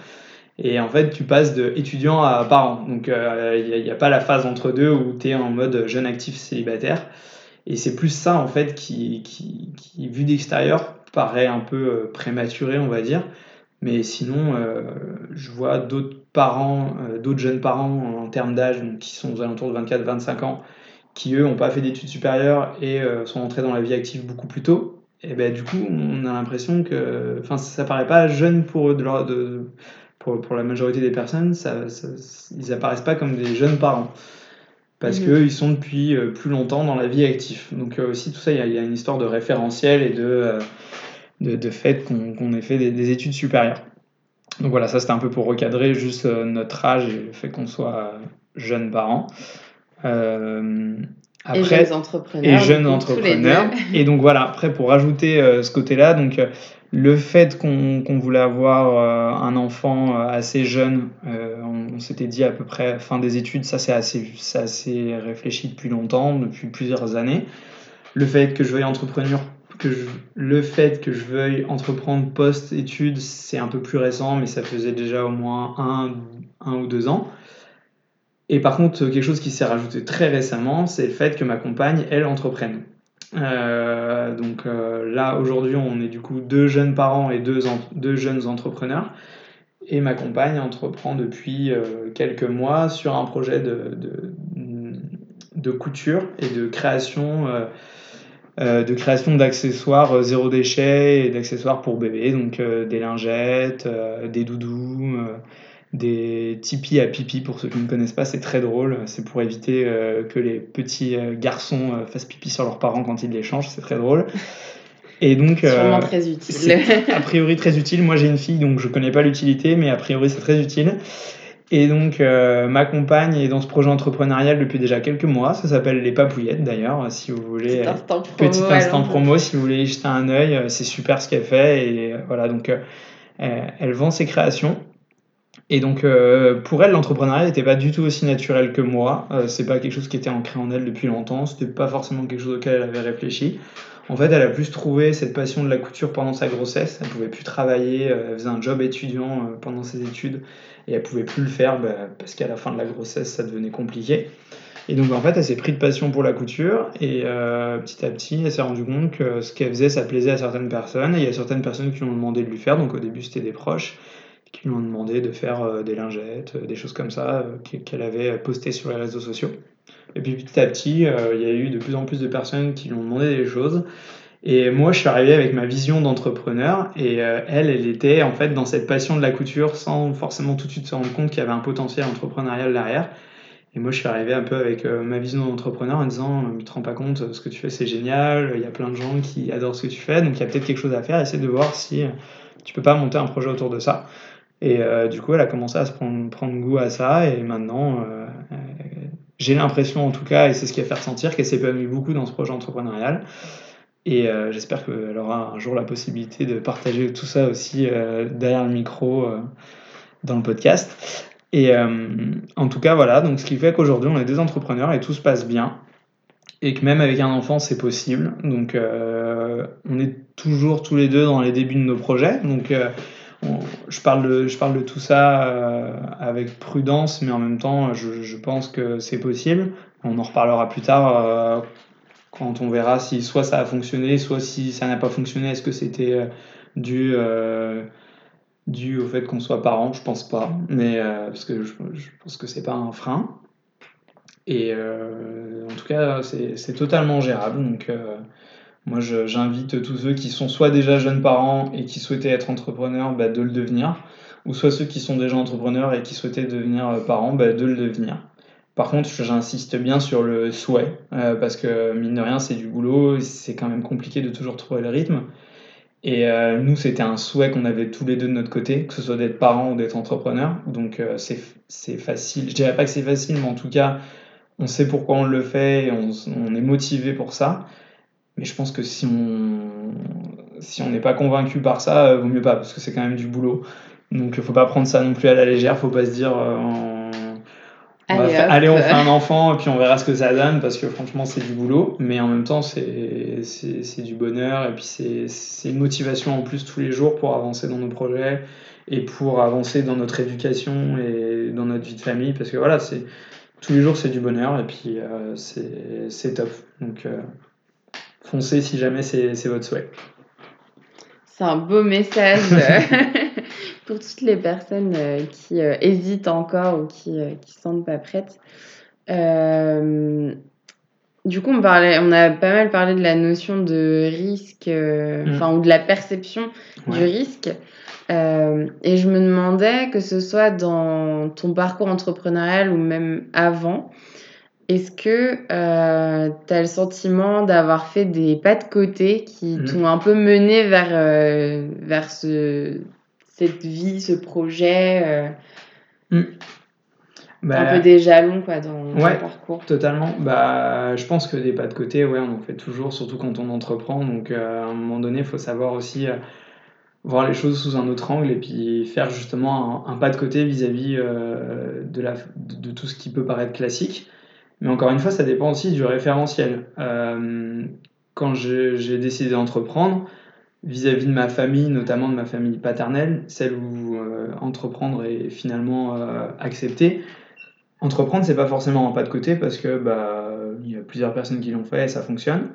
Et en fait, tu passes de étudiant à parent. Donc, euh, il n'y a, pas la phase entre deux où tu es en mode jeune actif célibataire. Et c'est plus ça, en fait, qui, vu d'extérieur, paraît un peu euh, prématuré, on va dire. Mais sinon, euh, je vois d'autres parents, d'autres jeunes parents en termes d'âge, qui sont aux alentours de 24-25 ans, qui eux n'ont pas fait d'études supérieures et sont entrés dans la vie active beaucoup plus tôt. Et ben du coup, on a l'impression que, enfin, ça paraît pas jeune pour eux, de, de pour, pour, la majorité des personnes, ça, ça, ils apparaissent pas comme des jeunes parents parce mmh. qu'ils sont depuis plus longtemps dans la vie active. Donc aussi tout ça, il y, y, a une histoire de référentiel et de de, fait qu'on ait fait des, études supérieures. Donc voilà, ça c'était un peu pour recadrer juste euh, notre âge et le fait qu'on soit jeunes parents. Euh, après, et jeunes entrepreneurs. Et jeunes entrepreneurs. Et donc voilà, après pour rajouter euh, ce côté-là, donc le fait qu'on voulait avoir un enfant assez jeune, on, s'était dit à peu près fin des études, ça c'est assez, assez réfléchi depuis longtemps, depuis plusieurs années. Le fait que je veuille entrepreneur, que le fait que je veuille entreprendre post-études, c'est un peu plus récent, mais ça faisait déjà au moins un, un ou deux ans. Et par contre, quelque chose qui s'est rajouté très récemment, c'est le fait que ma compagne, elle, entreprenne. Euh, donc euh, là, aujourd'hui, on est du coup deux jeunes parents et deux, jeunes entrepreneurs. Et ma compagne entreprend depuis euh, quelques mois sur un projet de, de, de couture et de création, de création d'accessoires zéro déchet et d'accessoires pour bébé, donc des lingettes, des doudous des tipis à pipi pour ceux qui ne connaissent pas, c'est très drôle. C'est pour éviter euh, que les petits euh, garçons euh, fassent pipi sur leurs parents quand ils les changent, c'est très drôle. Et donc, Sûrement très utile. a priori très utile. Moi j'ai une fille donc je connais pas l'utilité, mais a priori c'est très utile. Et donc ma compagne est dans ce projet entrepreneurial depuis déjà quelques mois. Ça s'appelle les papouillettes d'ailleurs, si vous voulez. Petit instant promo. Petit instant promo, si vous voulez y jeter un œil. C'est super ce qu'elle fait et voilà donc elle vend ses créations. Et donc, euh, pour elle, l'entrepreneuriat n'était pas du tout aussi naturel que moi. Euh, c'est pas quelque chose qui était ancré en elle depuis longtemps. C'était pas forcément quelque chose auquel elle avait réfléchi. En fait, elle a plus trouvé cette passion de la couture pendant sa grossesse. Elle pouvait plus travailler. Euh, elle faisait un job étudiant pendant ses études et elle pouvait plus le faire bah, parce qu'à la fin de la grossesse, ça devenait compliqué. Et donc, en fait, elle s'est pris de passion pour la couture et petit à petit, elle s'est rendue compte que ce qu'elle faisait, ça plaisait à certaines personnes. Et il y a certaines personnes qui lui ont demandé de lui faire. Donc, au début, c'était des proches qui lui ont demandé de faire euh, des lingettes, euh, des choses comme ça, euh, qu'elle avait postées sur les réseaux sociaux. Et puis petit à petit, il y a eu de plus en plus de personnes qui lui ont demandé des choses. Et moi, je suis arrivé avec ma vision d'entrepreneur et elle, elle était en fait dans cette passion de la couture sans forcément tout de suite se rendre compte qu'il y avait un potentiel entrepreneurial derrière. Et moi, je suis arrivé un peu avec ma vision d'entrepreneur en disant, tu te rends pas compte, ce que tu fais, c'est génial, il y a plein de gens qui adorent ce que tu fais, donc il y a peut-être quelque chose à faire, essaie de voir si tu peux pas monter un projet autour de ça. Et euh, du coup, elle a commencé à se prendre, goût à ça. Et maintenant, euh, j'ai l'impression, en tout cas, et c'est ce qui a fait ressentir, qu'elle s'épanouit beaucoup dans ce projet entrepreneurial. Et euh, j'espère qu'elle aura un jour la possibilité de partager tout ça aussi derrière le micro dans le podcast. Et en tout cas, voilà, donc ce qui fait qu'aujourd'hui, on est des entrepreneurs et tout se passe bien. Et que même avec un enfant, c'est possible. Donc, on est toujours tous les deux dans les débuts de nos projets. Donc, je, parle de, tout ça euh, avec prudence, mais en même temps, je, pense que c'est possible. On en reparlera plus tard euh, quand on verra si soit ça a fonctionné, soit si ça n'a pas fonctionné. Est-ce que c'était euh, dû, au fait qu'on soit parents? Je pense pas, mais parce que je, pense que c'est pas un frein. Et en tout cas, c'est totalement gérable. Moi, j'invite tous ceux qui sont soit déjà jeunes parents et qui souhaitaient être entrepreneurs bah, de le devenir, ou soit ceux qui sont déjà entrepreneurs et qui souhaitaient devenir euh, parents bah, de le devenir. Par contre, j'insiste bien sur le souhait, euh, parce que mine de rien, c'est du boulot, c'est quand même compliqué de toujours trouver le rythme. Et euh, nous, c'était un souhait qu'on avait tous les deux de notre côté, que ce soit d'être parents ou d'être entrepreneurs. Donc c'est facile. Je dirais pas que c'est facile, mais en tout cas, on sait pourquoi on le fait et on est motivé pour ça. Mais je pense que si on si on n'est pas convaincu par ça, euh, vaut mieux pas, parce que c'est quand même du boulot. Donc il faut pas prendre ça non plus à la légère, faut pas se dire euh, allez, on fait un enfant et puis on verra ce que ça donne, parce que franchement c'est du boulot, mais en même temps c'est du bonheur et puis c'est une motivation en plus tous les jours pour avancer dans nos projets et pour avancer dans notre éducation et dans notre vie de famille, parce que voilà, c'est tous les jours c'est du bonheur et puis euh, c'est top. Donc foncez si jamais c'est votre souhait. C'est un beau message pour toutes les personnes euh, qui euh, hésitent encore ou qui ne euh, sentent pas prêtes. du coup, on, parlait, on a pas mal parlé de la notion de risque, mm. enfin, ou de la perception du risque. et je me demandais que ce soit dans ton parcours entrepreneurial ou même avant, est-ce que euh, tu as le sentiment d'avoir fait des pas de côté qui mmh. t'ont un peu mené vers, euh, vers ce, cette vie, ce projet euh, mmh. bah, Un peu des jalons quoi, dans ouais, parcours Totalement. Bah, je pense que des pas de côté, ouais, on en fait toujours, surtout quand on entreprend. Donc à un moment donné, il faut savoir aussi voir les choses sous un autre angle et puis faire justement un, pas de côté vis-à-vis de, tout ce qui peut paraître classique. Mais encore une fois, ça dépend aussi du référentiel. Euh, quand j'ai décidé d'entreprendre, vis-à-vis de ma famille, notamment de ma famille paternelle, celle où euh, entreprendre est finalement euh, accepté. Entreprendre, c'est pas forcément un pas de côté parce que bah, il y a plusieurs personnes qui l'ont fait et ça fonctionne.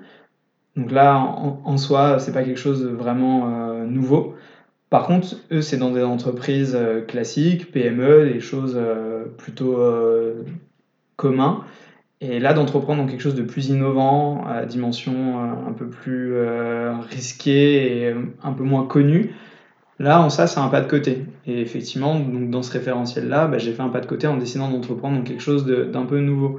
Donc là, en, en soi, c'est pas quelque chose de vraiment euh, nouveau. Par contre, eux, c'est dans des entreprises classiques, PME, des choses plutôt communs. Et là, d'entreprendre dans quelque chose de plus innovant, à dimension euh, un peu plus euh, risquée et un peu moins connue, là, en ça, c'est un pas de côté. Et effectivement, donc dans ce référentiel-là, bah, j'ai fait un pas de côté en décidant d'entreprendre dans quelque chose d'un peu nouveau.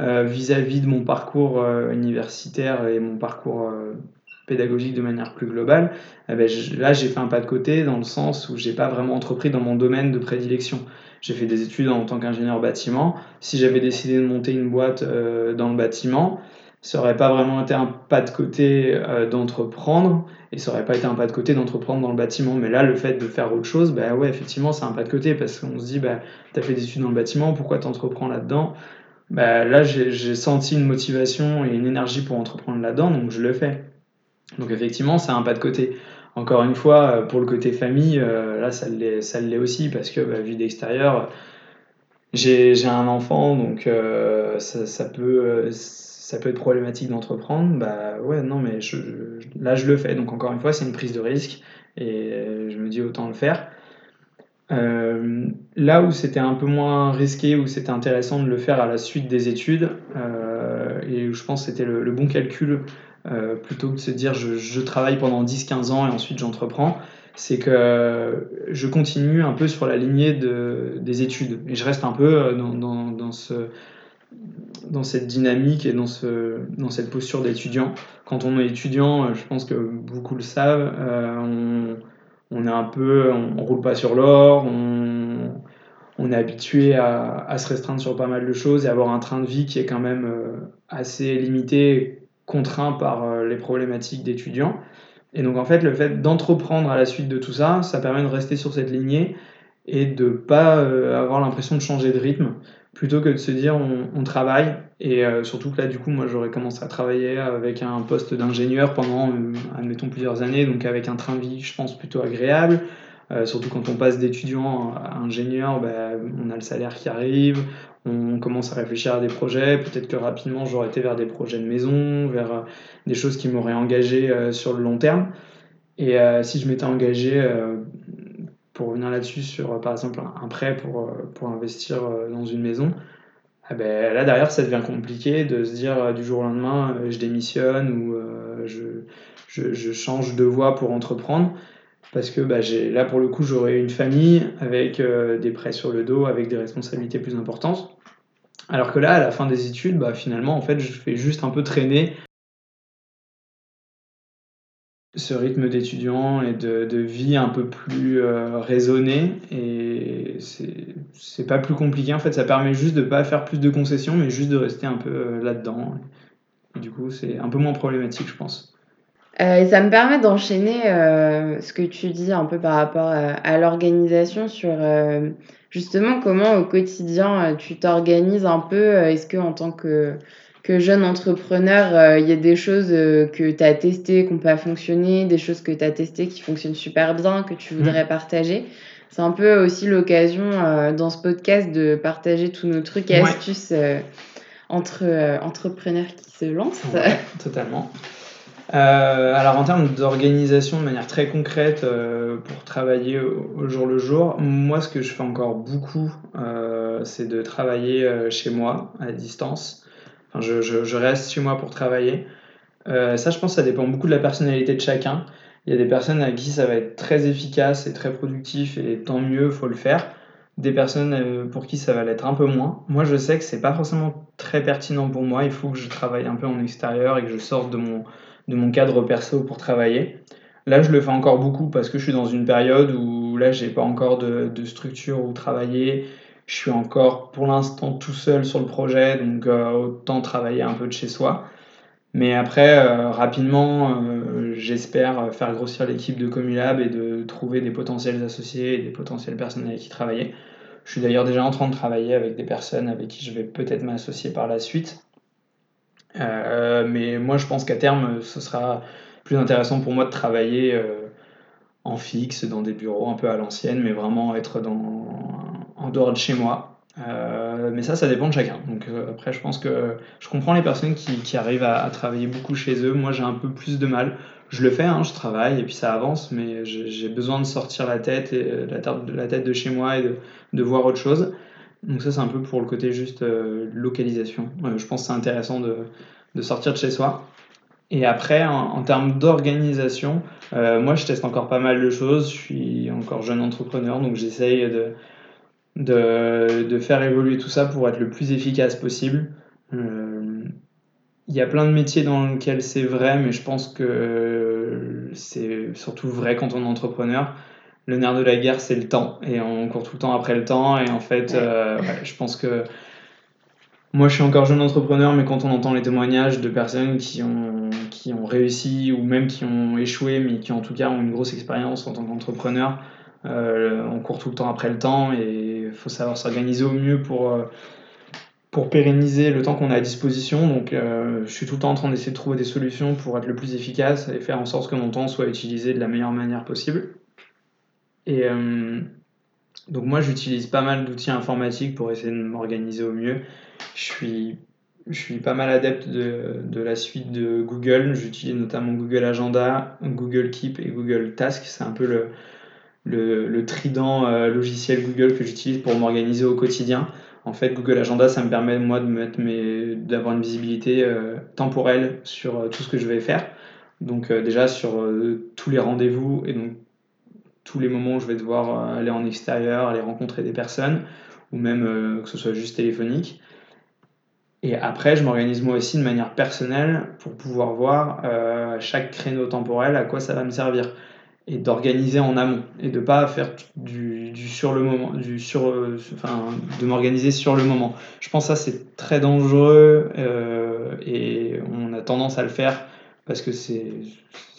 Euh, vis-à-vis de mon parcours universitaire et mon parcours pédagogique de manière plus globale, eh ben, là, j'ai fait un pas de côté dans le sens où j'ai pas vraiment entrepris dans mon domaine de prédilection j'ai fait des études en tant qu'ingénieur bâtiment. Si j'avais décidé de monter une boîte euh, dans le bâtiment, ça n'aurait pas vraiment été un pas de côté euh, d'entreprendre et ça n'aurait pas été un pas de côté d'entreprendre dans le bâtiment. Mais là, le fait de faire autre chose, bah ouais, effectivement, c'est un pas de côté parce qu'on se dit, bah, tu as fait des études dans le bâtiment, pourquoi tu entreprends là-dedans? Bah, Là, j'ai senti une motivation et une énergie pour entreprendre là-dedans, donc je le fais. Donc effectivement, c'est un pas de côté. Encore une fois, pour le côté famille, euh, là, ça l'est aussi, parce que, bah, vu d'extérieur, j'ai un enfant, donc euh, ça, peut, être problématique d'entreprendre. Bah ouais, non, mais là, je le fais. Donc, encore une fois, c'est une prise de risque, et je me dis autant le faire. Euh, là où c'était un peu moins risqué, où c'était intéressant de le faire à la suite des études, et où je pense que c'était le, bon calcul euh, plutôt que de se dire je, travaille pendant 10-15 ans et ensuite j'entreprends, c'est que je continue un peu sur la lignée de, des études et je reste un peu euh, dans, dans, ce, dans cette dynamique et dans, ce, dans cette posture d'étudiant. Quand on est étudiant, euh, je pense que beaucoup le savent, on, on, est un peu, on, roule pas sur l'or, on, on, est habitué à, à, se restreindre sur pas mal de choses et avoir un train de vie qui est quand même assez limité contraint par euh, les problématiques d'étudiants. Et donc en fait, le fait d'entreprendre à la suite de tout ça, ça permet de rester sur cette lignée et de pas euh, avoir l'impression de changer de rythme, plutôt que de se dire on, travaille. Et euh, surtout que là, du coup, moi, j'aurais commencé à travailler avec un poste d'ingénieur pendant, admettons, plusieurs années, donc avec un train de vie, je pense, plutôt agréable. Surtout quand on passe d'étudiant à ingénieur, ben, on a le salaire qui arrive, on commence à réfléchir à des projets. Peut-être que rapidement, j'aurais été vers des projets de maison, vers euh, des choses qui m'auraient engagé euh, sur le long terme. Et euh, si je m'étais engagé, pour revenir là-dessus, sur par exemple un, prêt pour, pour investir dans une maison, ah ben, là derrière, ça devient compliqué de se dire du jour au lendemain, je démissionne ou je, je, change de voie pour entreprendre parce que bah, là pour le coup j'aurais une famille avec euh, des prêts sur le dos, avec des responsabilités plus importantes. Alors que là, à la fin des études, bah, finalement, en fait, je fais juste un peu traîner ce rythme d'étudiant et de, vie un peu plus euh, raisonné. Et c'est pas plus compliqué. En fait, ça permet juste de pas faire plus de concessions, mais juste de rester un peu euh, là-dedans. Du coup, c'est un peu moins problématique, je pense. Euh, et ça me permet d'enchaîner euh, ce que tu dis un peu par rapport à, l'organisation sur euh, justement comment au quotidien tu t'organises un peu. Est-ce que en tant que, que jeune entrepreneur, il y a des choses que tu as testées qui n'ont pas fonctionné, des choses que tu as testées qui fonctionnent super bien, que tu voudrais mmh. partager? C'est un peu aussi l'occasion dans ce podcast de partager tous nos trucs et astuces entre entrepreneurs qui se lancent. totalement. Euh, alors en termes d'organisation de manière très concrète euh, pour travailler au, jour le jour, moi ce que je fais encore beaucoup, euh, c'est de travailler chez moi à distance. Enfin, je, reste chez moi pour travailler. ça je pense ça dépend beaucoup de la personnalité de chacun. Il y a des personnes à qui ça va être très efficace et très productif et tant mieux, faut le faire. Des personnes pour qui ça va l'être un peu moins. Moi je sais que c'est pas forcément très pertinent pour moi, il faut que je travaille un peu en extérieur et que je sorte de mon de mon cadre perso pour travailler. Là, je le fais encore beaucoup parce que je suis dans une période où là, j'ai pas encore de, structure où travailler. Je suis encore pour l'instant tout seul sur le projet, donc euh, autant travailler un peu de chez soi. Mais après, euh, rapidement, euh, j'espère faire grossir l'équipe de Comulab et de trouver des potentiels associés et des potentiels personnes avec qui travailler. Je suis d'ailleurs déjà en train de travailler avec des personnes avec qui je vais peut-être m'associer par la suite. Mais moi, je pense qu'à terme, ce sera plus intéressant pour moi de travailler en fixe, dans des bureaux un peu à l'ancienne, mais vraiment être dans, en dehors de chez moi. Euh, mais ça, ça dépend de chacun. Donc euh, après, je pense que je comprends les personnes qui, arrivent à, travailler beaucoup chez eux. Moi, j'ai un peu plus de mal. Je le fais, hein, je travaille et puis ça avance, mais j'ai besoin de sortir la tête, euh, la, tête, de chez moi et de voir autre chose. Donc ça, c'est un peu pour le côté juste localisation. je pense que c'est intéressant de, sortir de chez soi. Et après, en, termes d'organisation, euh, moi je teste encore pas mal de choses. Je suis encore jeune entrepreneur, donc j'essaye de, de, de, faire évoluer tout ça pour être le plus efficace possible. Euh, il y a plein de métiers dans lesquels c'est vrai, mais je pense que c'est surtout vrai quand on est entrepreneur. Le nerf de la guerre, c'est le temps. Et on court tout le temps après le temps. Et en fait, euh, je pense que moi, je suis encore jeune entrepreneur, mais quand on entend les témoignages de personnes qui ont, qui ont réussi ou même qui ont échoué, mais qui en tout cas ont une grosse expérience en tant qu'entrepreneur, euh, on court tout le temps après le temps et il faut savoir s'organiser au mieux pour, euh, pour pérenniser le temps qu'on a à disposition. Donc, euh, je suis tout le temps en train d'essayer de trouver des solutions pour être le plus efficace et faire en sorte que mon temps soit utilisé de la meilleure manière possible. Et donc, moi, j'utilise pas mal d'outils informatiques pour essayer de m'organiser au mieux. Je suis, pas mal adepte de, la suite de Google. J'utilise notamment Google Agenda, Google Keep et Google Task. C'est un peu le, trident euh, logiciel Google que j'utilise pour m'organiser au quotidien. En fait, Google Agenda, ça me permet moi de mettre mes, d'avoir une visibilité euh, temporelle sur euh, tout ce que je vais faire. Donc déjà sur tous les rendez-vous et donc tous les moments où je vais devoir aller en extérieur, aller rencontrer des personnes, ou même que ce soit juste téléphonique. Et après, je m'organise moi aussi de manière personnelle pour pouvoir voir euh, chaque créneau temporel à quoi ça va me servir et d'organiser en amont et de pas faire du, sur le moment, du sur, euh, enfin, de m'organiser sur le moment. Je pense que ça c'est très dangereux euh, et on a tendance à le faire parce que c'est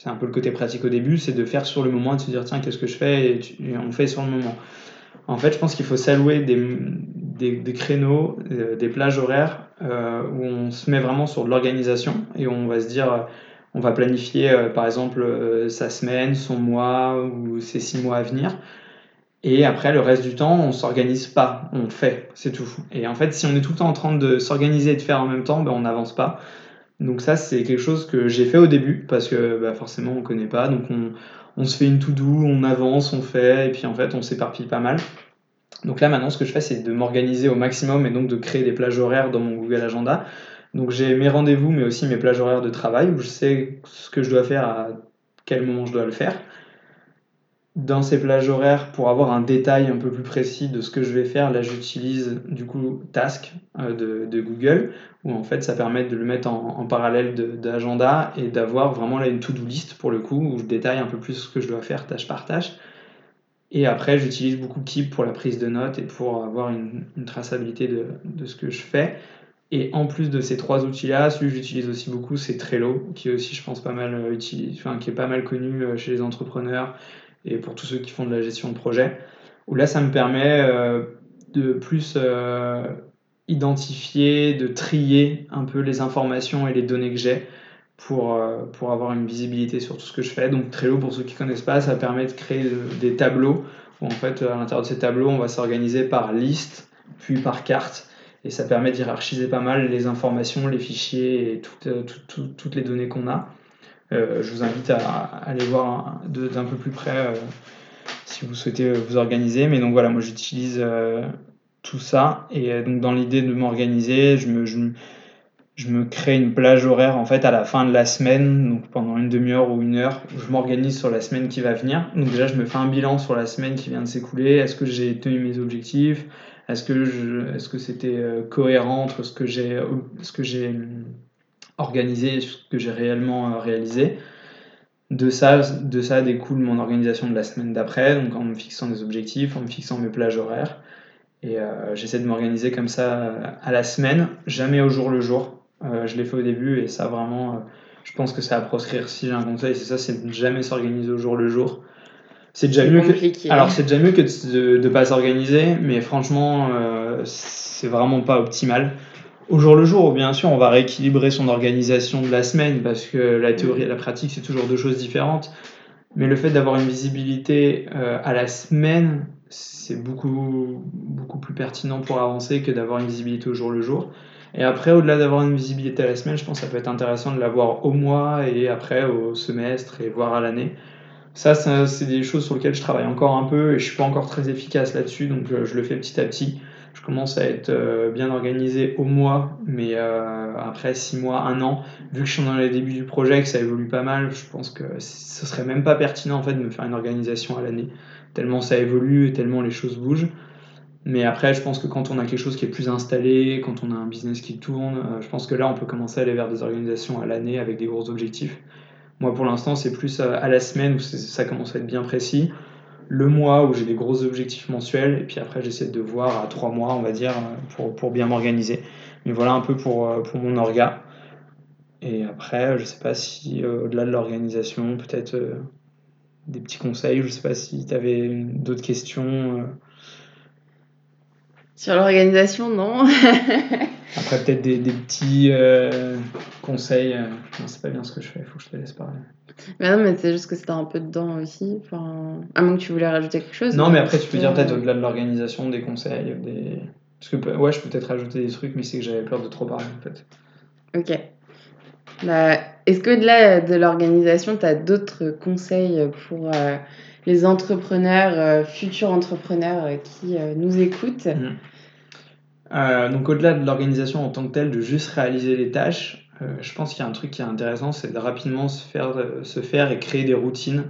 un peu le côté pratique au début, c'est de faire sur le moment de se dire tiens qu'est-ce que je fais et, et on fait sur le moment. En fait, je pense qu'il faut s'allouer des, des, créneaux, euh, des plages horaires euh, où on se met vraiment sur de l'organisation et on va se dire, on va planifier euh, par exemple sa semaine, son mois ou ses six mois à venir. Et après, le reste du temps, on s'organise pas, on fait, c'est tout. Et en fait, si on est tout le temps en train de s'organiser et de faire en même temps, ben, on n'avance pas. Donc ça, c'est quelque chose que j'ai fait au début, parce que bah, forcément, on ne connaît pas. Donc on, on se fait une tout doux, on avance, on fait, et puis en fait, on s'éparpille pas mal. Donc là, maintenant, ce que je fais, c'est de m'organiser au maximum et donc de créer des plages horaires dans mon Google Agenda. Donc j'ai mes rendez-vous, mais aussi mes plages horaires de travail où je sais ce que je dois faire à quel moment je dois le faire. Dans ces plages horaires, pour avoir un détail un peu plus précis de ce que je vais faire, là j'utilise du coup Task euh, de, Google, où en fait ça permet de le mettre en, parallèle d'agenda et d'avoir vraiment là une to-do list pour le coup, où je détaille un peu plus ce que je dois faire tâche par tâche. Et après, j'utilise beaucoup Keep pour la prise de notes et pour avoir une, traçabilité de, de, ce que je fais. Et en plus de ces trois outils-là, celui que j'utilise aussi beaucoup, c'est Trello, qui est aussi, je pense, pas mal euh, utilisé, enfin, qui est pas mal connu euh, chez les entrepreneurs et pour tous ceux qui font de la gestion de projet. Où là, ça me permet euh, de plus identifier, de trier un peu les informations et les données que j'ai pour, euh, pour avoir une visibilité sur tout ce que je fais. Donc Trello, pour ceux qui ne connaissent pas, ça permet de créer des tableaux où en fait à l'intérieur de ces tableaux, on va s'organiser par liste, puis par carte. Et ça permet d'hierarchiser pas mal les informations, les fichiers et toutes, euh, toutes les données qu'on a. Euh, je vous invite à, aller voir d'un peu plus près si vous souhaitez vous organiser. Mais donc voilà, moi j'utilise tout ça. Et donc dans l'idée de m'organiser, je me, crée une plage horaire en fait à la fin de la semaine, donc pendant une demi-heure ou une heure, où je m'organise sur la semaine qui va venir. Donc déjà, je me fais un bilan sur la semaine qui vient de s'écouler. Est-ce que j'ai tenu mes objectifs? Est-ce que c'était euh, cohérent entre ce que j'ai organisé et ce que j'ai réellement euh, réalisé de ça, de ça découle mon organisation de la semaine d'après, donc en me fixant des objectifs, en me fixant mes plages horaires. Et euh, j'essaie de m'organiser comme ça à la semaine, jamais au jour le jour. Euh, je l'ai fait au début et ça vraiment, euh, je pense que c'est à proscrire. Si j'ai un conseil, c'est ça, c'est de jamais s'organiser au jour le jour. C'est déjà mieux que. Alors c'est déjà mieux que de ne pas s'organiser, mais franchement, euh, c'est vraiment pas optimal. Au jour le jour, bien sûr, on va rééquilibrer son organisation de la semaine parce que la théorie et la pratique, c'est toujours deux choses différentes. Mais le fait d'avoir une visibilité euh, à la semaine, c'est beaucoup, beaucoup plus pertinent pour avancer que d'avoir une visibilité au jour le jour. Et après, au-delà d'avoir une visibilité à la semaine, je pense que ça peut être intéressant de l'avoir au mois et après au semestre et voire à l'année. Ça, c'est des choses sur lesquelles je travaille encore un peu et je suis pas encore très efficace là-dessus, donc euh, je le fais petit à petit. Commence à être euh, bien organisé au mois, mais euh, après six mois, un an, vu que je suis dans les débuts du projet, que ça évolue pas mal, je pense que ce serait même pas pertinent en fait de me faire une organisation à l'année, tellement ça évolue et tellement les choses bougent. Mais après, je pense que quand on a quelque chose qui est plus installé, quand on a un business qui tourne, je pense que là, on peut commencer à aller vers des organisations à l'année avec des gros objectifs. Moi, pour l'instant, c'est plus à la semaine où ça commence à être bien précis. Le mois où j'ai des gros objectifs mensuels. Et puis après, j'essaie de voir à trois mois, on va dire, pour, pour bien m'organiser. Mais voilà un peu pour, pour mon orga. Et après, je sais pas si euh, au-delà de l'organisation, peut-être euh, des petits conseils. Je sais pas si tu avais d'autres questions. Euh. Sur l'organisation, non. Après, peut-être des, des, petits euh, conseils. Euh, non, c'est pas bien ce que je fais, il faut que je te laisse parler. Mais non, mais c'est juste que c'était un peu dedans aussi. Enfin, à moins que tu voulais rajouter quelque chose. Non, mais après, tu peux dire peut-être au-delà de l'organisation, des conseils. Des... Parce que, ouais, je peux peut-être rajouter des trucs, mais c'est que j'avais peur de trop parler, en fait. Ok. Bah, Est-ce qu'au-delà de l'organisation, tu as d'autres conseils pour euh, les entrepreneurs, futurs entrepreneurs qui nous écoutent? Mmh. Euh, donc au-delà de l'organisation en tant que telle, de juste réaliser les tâches, euh, je pense qu'il y a un truc qui est intéressant, c'est de rapidement se faire, se faire et créer des routines.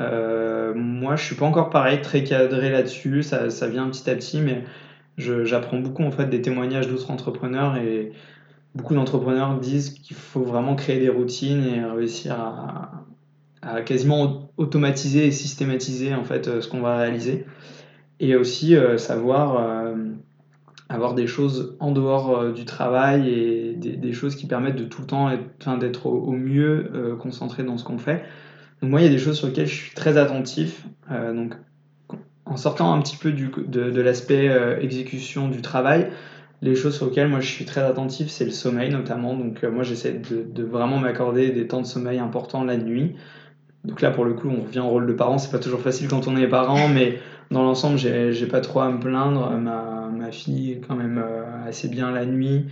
Euh, moi, je suis pas encore pareil, très cadré là-dessus, ça, vient petit à petit, mais j'apprends beaucoup en fait des témoignages d'autres entrepreneurs et beaucoup d'entrepreneurs disent qu'il faut vraiment créer des routines et réussir à, à quasiment automatiser et systématiser en fait ce qu'on va réaliser et aussi savoir avoir des choses en dehors euh, du travail et des, choses qui permettent de tout le temps être, d'être au, mieux euh, concentré dans ce qu'on fait. Donc moi, il y a des choses sur lesquelles je suis très attentif. Euh, donc en sortant un petit peu du, de, l'aspect exécution du travail, les choses sur lesquelles moi je suis très attentif, c'est le sommeil notamment. Donc moi j'essaie de, vraiment m'accorder des temps de sommeil importants la nuit. Donc là pour le coup on revient au rôle de parent, c'est pas toujours facile quand on est parent, mais dans l'ensemble j'ai pas trop à me plaindre. Ma fille quand même euh, assez bien la nuit.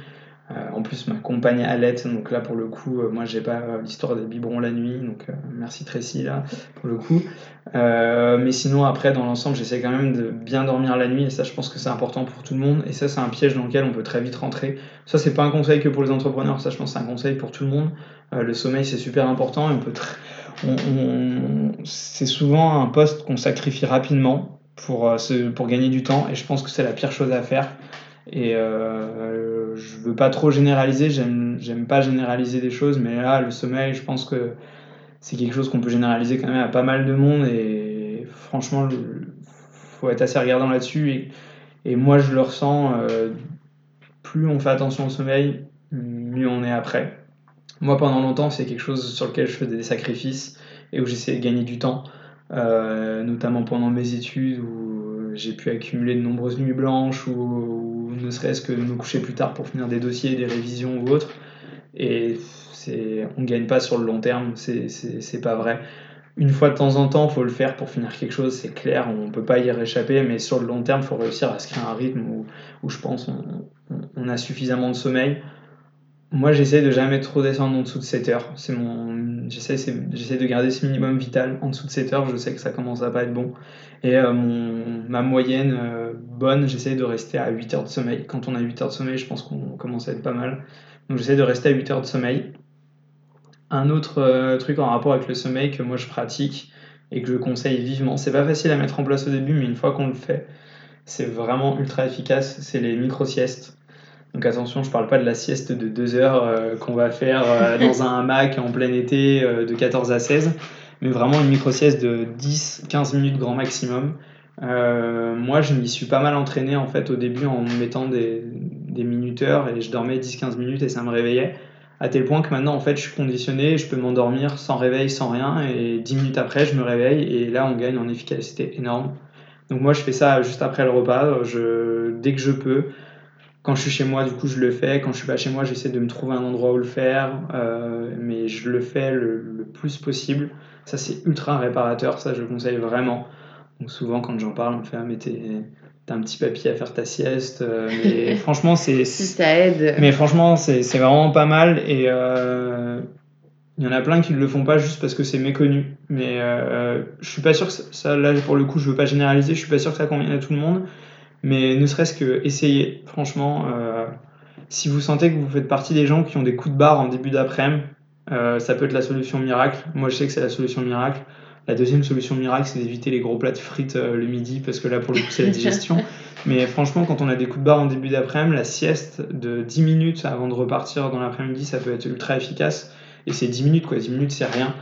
Euh, en plus, ma compagne allait, donc là pour le coup, euh, moi j'ai pas l'histoire des biberons la nuit, donc merci Tracy là pour le coup. mais sinon, après, dans l'ensemble, j'essaie quand même de bien dormir la nuit, et ça, je pense que c'est important pour tout le monde. Et ça, c'est un piège dans lequel on peut très vite rentrer. Ça, c'est pas un conseil que pour les entrepreneurs, ça, je pense, c'est un conseil pour tout le monde. le sommeil, c'est super important, et on peut. C'est souvent un poste qu'on sacrifie rapidement pour, euh, pour gagner du temps. Et je pense que c'est la pire chose à faire. Et euh, je veux pas trop généraliser, j'aime pas généraliser des choses, mais là, le sommeil, je pense que c'est quelque chose qu'on peut généraliser quand même à pas mal de monde. Et franchement, faut être assez regardant là-dessus. Et, et, moi, je le ressens, euh, plus on fait attention au sommeil, mieux on est après. Moi, pendant longtemps, c'est quelque chose sur lequel je faisais des sacrifices et où j'essayais de gagner du temps. Euh, notamment pendant mes études où j'ai pu accumuler de nombreuses nuits blanches ou, ne serait-ce que me coucher plus tard pour finir des dossiers, des révisions ou autres. Et on ne gagne pas sur le long terme, c'est pas vrai. Une fois de temps en temps, il faut le faire pour finir quelque chose, c'est clair, on ne peut pas y réchapper, mais sur le long terme, il faut réussir à se créer un rythme où, où je pense on, on, a suffisamment de sommeil moi, j'essaie de jamais trop descendre en dessous de 7 heures. C'est mon, j'essaie, j'essaie de garder ce minimum vital en dessous de 7 heures. Je sais que ça commence à pas être bon. Et euh, ma moyenne euh, bonne, j'essaie de rester à 8 heures de sommeil. Quand on a 8 heures de sommeil, je pense qu'on commence à être pas mal. Donc, j'essaie de rester à 8 heures de sommeil. Un autre euh, truc en rapport avec le sommeil que moi je pratique et que je conseille vivement, c'est pas facile à mettre en place au début, mais une fois qu'on le fait, c'est vraiment ultra efficace. C'est les micro-siestes. Donc attention, je ne parle pas de la sieste de 2 heures euh, qu'on va faire euh, dans un hamac en plein été euh, de 14 à 16, mais vraiment une micro-sieste de 10-15 minutes grand maximum. moi, je m'y suis pas mal entraîné en fait au début en mettant des, minuteurs et je dormais 10-15 minutes et ça me réveillait. À tel point que maintenant, en fait, je suis conditionné, je peux m'endormir sans réveil, sans rien, et 10 minutes après, je me réveille, et là, on gagne en efficacité énorme. Donc moi, je fais ça juste après le repas, dès que je peux, quand je suis chez moi, du coup, je le fais. Quand je suis pas chez moi, j'essaie de me trouver un endroit où le faire. mais je le fais le, le plus possible. Ça, c'est ultra réparateur. Ça, je le conseille vraiment. Donc souvent, quand j'en parle, on me fait ah, mais t'as un petit papier à faire ta sieste. Euh, mais franchement, c'est. ça aide. Mais franchement, c'est vraiment pas mal. Et euh, il y en a plein qui ne le font pas juste parce que c'est méconnu. Mais euh, je suis pas sûr que ça, là, pour le coup, je veux pas généraliser. Je suis pas sûr que ça convienne à tout le monde. Mais ne serait-ce que essayer, franchement. si vous sentez que vous faites partie des gens qui ont des coups de barre en début d'après-midi, ça peut être la solution miracle. Moi, je sais que c'est la solution miracle. La deuxième solution miracle, c'est d'éviter les gros plats de frites euh, le midi, parce que là, pour le coup, c'est la digestion. Mais franchement, quand on a des coups de barre en début d'après-midi, la sieste de 10 minutes avant de repartir dans l'après-midi, ça peut être ultra efficace. Et c'est 10 minutes, quoi. 10 minutes, c'est rien.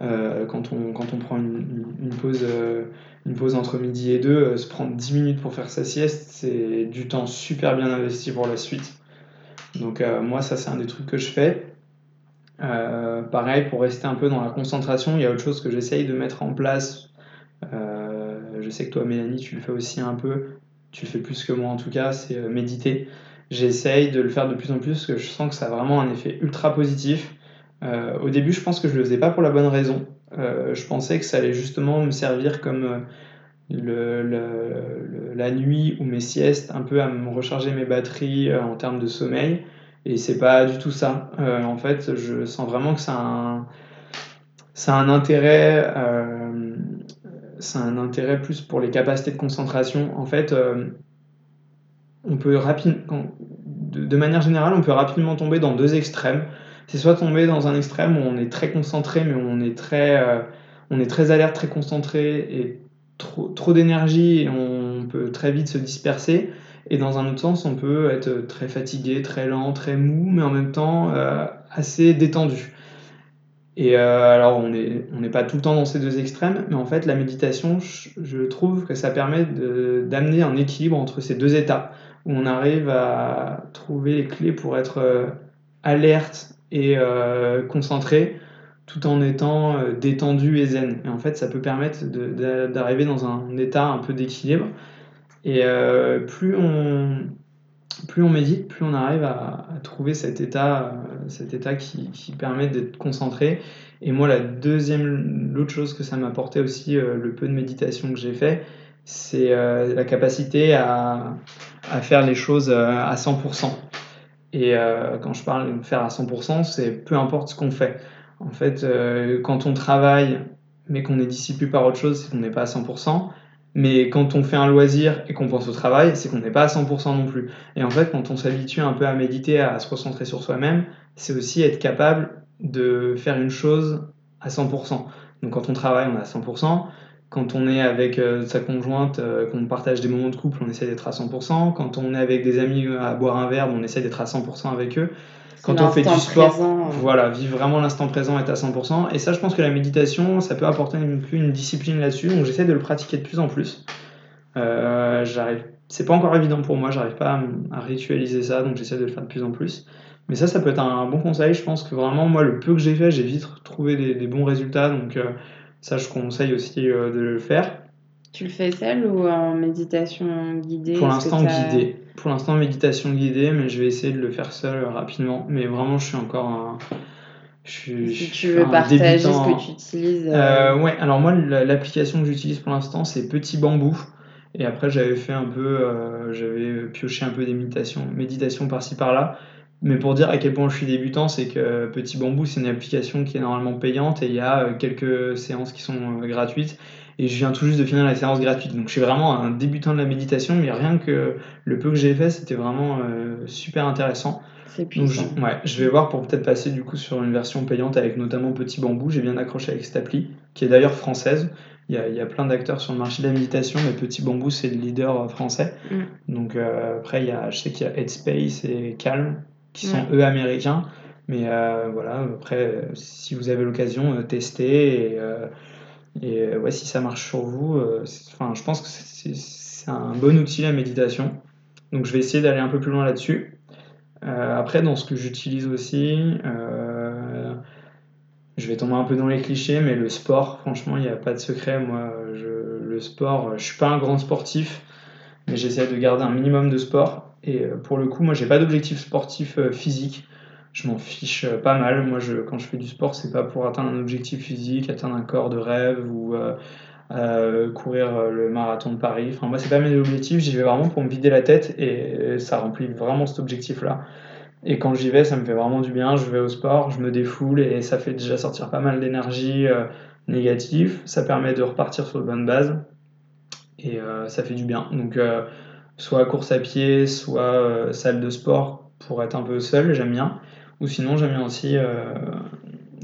Euh, quand, on, quand on prend une, pause, euh, une pause entre midi et deux, se prendre 10 minutes pour faire sa sieste, c'est du temps super bien investi pour la suite. Donc moi, ça, c'est un des trucs que je fais. Euh, pareil, pour rester un peu dans la concentration, il y a autre chose que j'essaye de mettre en place. Euh, je sais que toi, Mélanie, tu le fais aussi un peu. Tu le fais plus que moi en tout cas, c'est euh, méditer. J'essaye de le faire de plus en plus parce que je sens que ça a vraiment un effet ultra positif. au début, je pense que je le faisais pas pour la bonne raison. Je pensais que ça allait justement me servir comme le, la nuit ou mes siestes, un peu à me recharger mes batteries en termes de sommeil. Et c'est pas du tout ça. Euh, en fait, je sens vraiment que ça a un, intérêt. Euh, ça un intérêt plus pour les capacités de concentration. En fait, euh, on peut rapidement, de, de, manière générale, on peut rapidement tomber dans deux extrêmes. C'est soit tomber dans un extrême où on est très concentré, mais on est très, on est très alerte, très concentré et trop, trop d'énergie et on peut très vite se disperser. Et dans un autre sens, on peut être très fatigué, très lent, très mou, mais en même temps euh, assez détendu. Et euh, alors, on n'est on pas tout le temps dans ces deux extrêmes, mais en fait, la méditation, je, trouve que ça permet d'amener un équilibre entre ces deux états, où on arrive à trouver les clés pour être euh, alerte et concentré, tout en étant détendu et zen. Et en fait, ça peut permettre d'arriver dans un état un peu d'équilibre. Et euh, plus, on, plus on médite, plus on arrive à, trouver cet état, euh, cet état qui, permet d'être concentré. Et moi, la deuxième, l'autre chose que ça m'a apporté aussi, euh, le peu de méditation que j'ai fait, c'est la capacité à, à, faire les choses à 100%. Et quand je parle de faire à 100%, c'est peu importe ce qu'on fait. En fait, quand on travaille, mais qu'on est dissipé par autre chose, c'est qu'on n'est pas à 100%. Mais quand on fait un loisir et qu'on pense au travail, c'est qu'on n'est pas à 100% non plus. Et en fait, quand on s'habitue un peu à méditer, à se concentrer sur soi-même, c'est aussi être capable de faire une chose à 100%. Donc quand on travaille, on est à 100%. Quand on est avec euh, sa conjointe, euh, qu'on partage des moments de couple, on essaie d'être à 100%. Quand on est avec des amis à boire un verre, on essaie d'être à 100% avec eux quand on fait du sport, voilà, vivre vraiment l'instant présent, être à 100%. Et ça, je pense que la méditation, ça peut apporter une, une discipline là-dessus. Donc j'essaie de le pratiquer de plus en plus. Euh, j'arrive, c'est pas encore évident pour moi, j'arrive pas à, ritualiser ça, donc j'essaie de le faire de plus en plus. Mais ça, ça peut être un, bon conseil. Je pense que vraiment, moi, le peu que j'ai fait, j'ai vite trouvé des, bons résultats. Donc euh, ça, je conseille aussi euh, de le faire. Tu le fais seul ou en méditation guidée? Pour l'instant, guidée. Pour l'instant, méditation guidée, mais je vais essayer de le faire seul rapidement. Mais vraiment, je suis encore un. Je si tu veux partager ce que tu utilises. Euh... Euh, ouais, alors moi, l'application que j'utilise pour l'instant, c'est Petit Bambou. Et après, j'avais fait un peu. Euh, j'avais pioché un peu des méditations, méditations par-ci par-là. Mais pour dire à quel point je suis débutant, c'est que Petit Bambou, c'est une application qui est normalement payante et il y a euh, quelques séances qui sont gratuites et je viens tout juste de finir la séance gratuite. Donc je suis vraiment un débutant de la méditation, mais rien que le peu que j'ai fait, c'était vraiment euh, super intéressant. C'est puissant. je, ouais, je vais voir pour peut-être passer du coup sur une version payante avec notamment Petit Bambou. J'ai bien accroché avec cette appli, qui est d'ailleurs française. Il y, a, il y, a, plein d'acteurs sur le marché de la méditation, mais Petit Bambou, c'est le leader euh, français. Mm. Donc euh, après, il y a, je sais qu'il y a Headspace et Calm, qui sont eux américains. Mais voilà, après, si vous avez l'occasion, testez. Et, et euh, ouais, si ça marche sur vous, euh, enfin, je pense que c'est un bon outil la méditation. Donc je vais essayer d'aller un peu plus loin là-dessus. Euh, après, dans ce que j'utilise aussi, je vais tomber un peu dans les clichés, mais le sport, franchement, il n'y a pas de secret. Moi, je, le sport, je suis pas un grand sportif, mais j'essaie de garder un minimum de sport. Et pour le coup, moi, j'ai pas d'objectif sportif physique. Je m'en fiche pas mal. Moi, quand je fais du sport, c'est pas pour atteindre un objectif physique, atteindre un corps de rêve ou courir le marathon de Paris. Enfin, moi, c'est pas mes objectifs. J'y vais vraiment pour me vider la tête et ça remplit vraiment cet objectif-là. Et quand j'y vais, ça me fait vraiment du bien. Je vais au sport, je me défoule et ça fait déjà sortir pas mal d'énergie négative. Ça permet de repartir sur de bonnes bases et euh, ça fait du bien. Donc, euh, soit course à pied, soit euh, salle de sport pour être un peu seul, j'aime bien. Ou sinon, j'aime bien aussi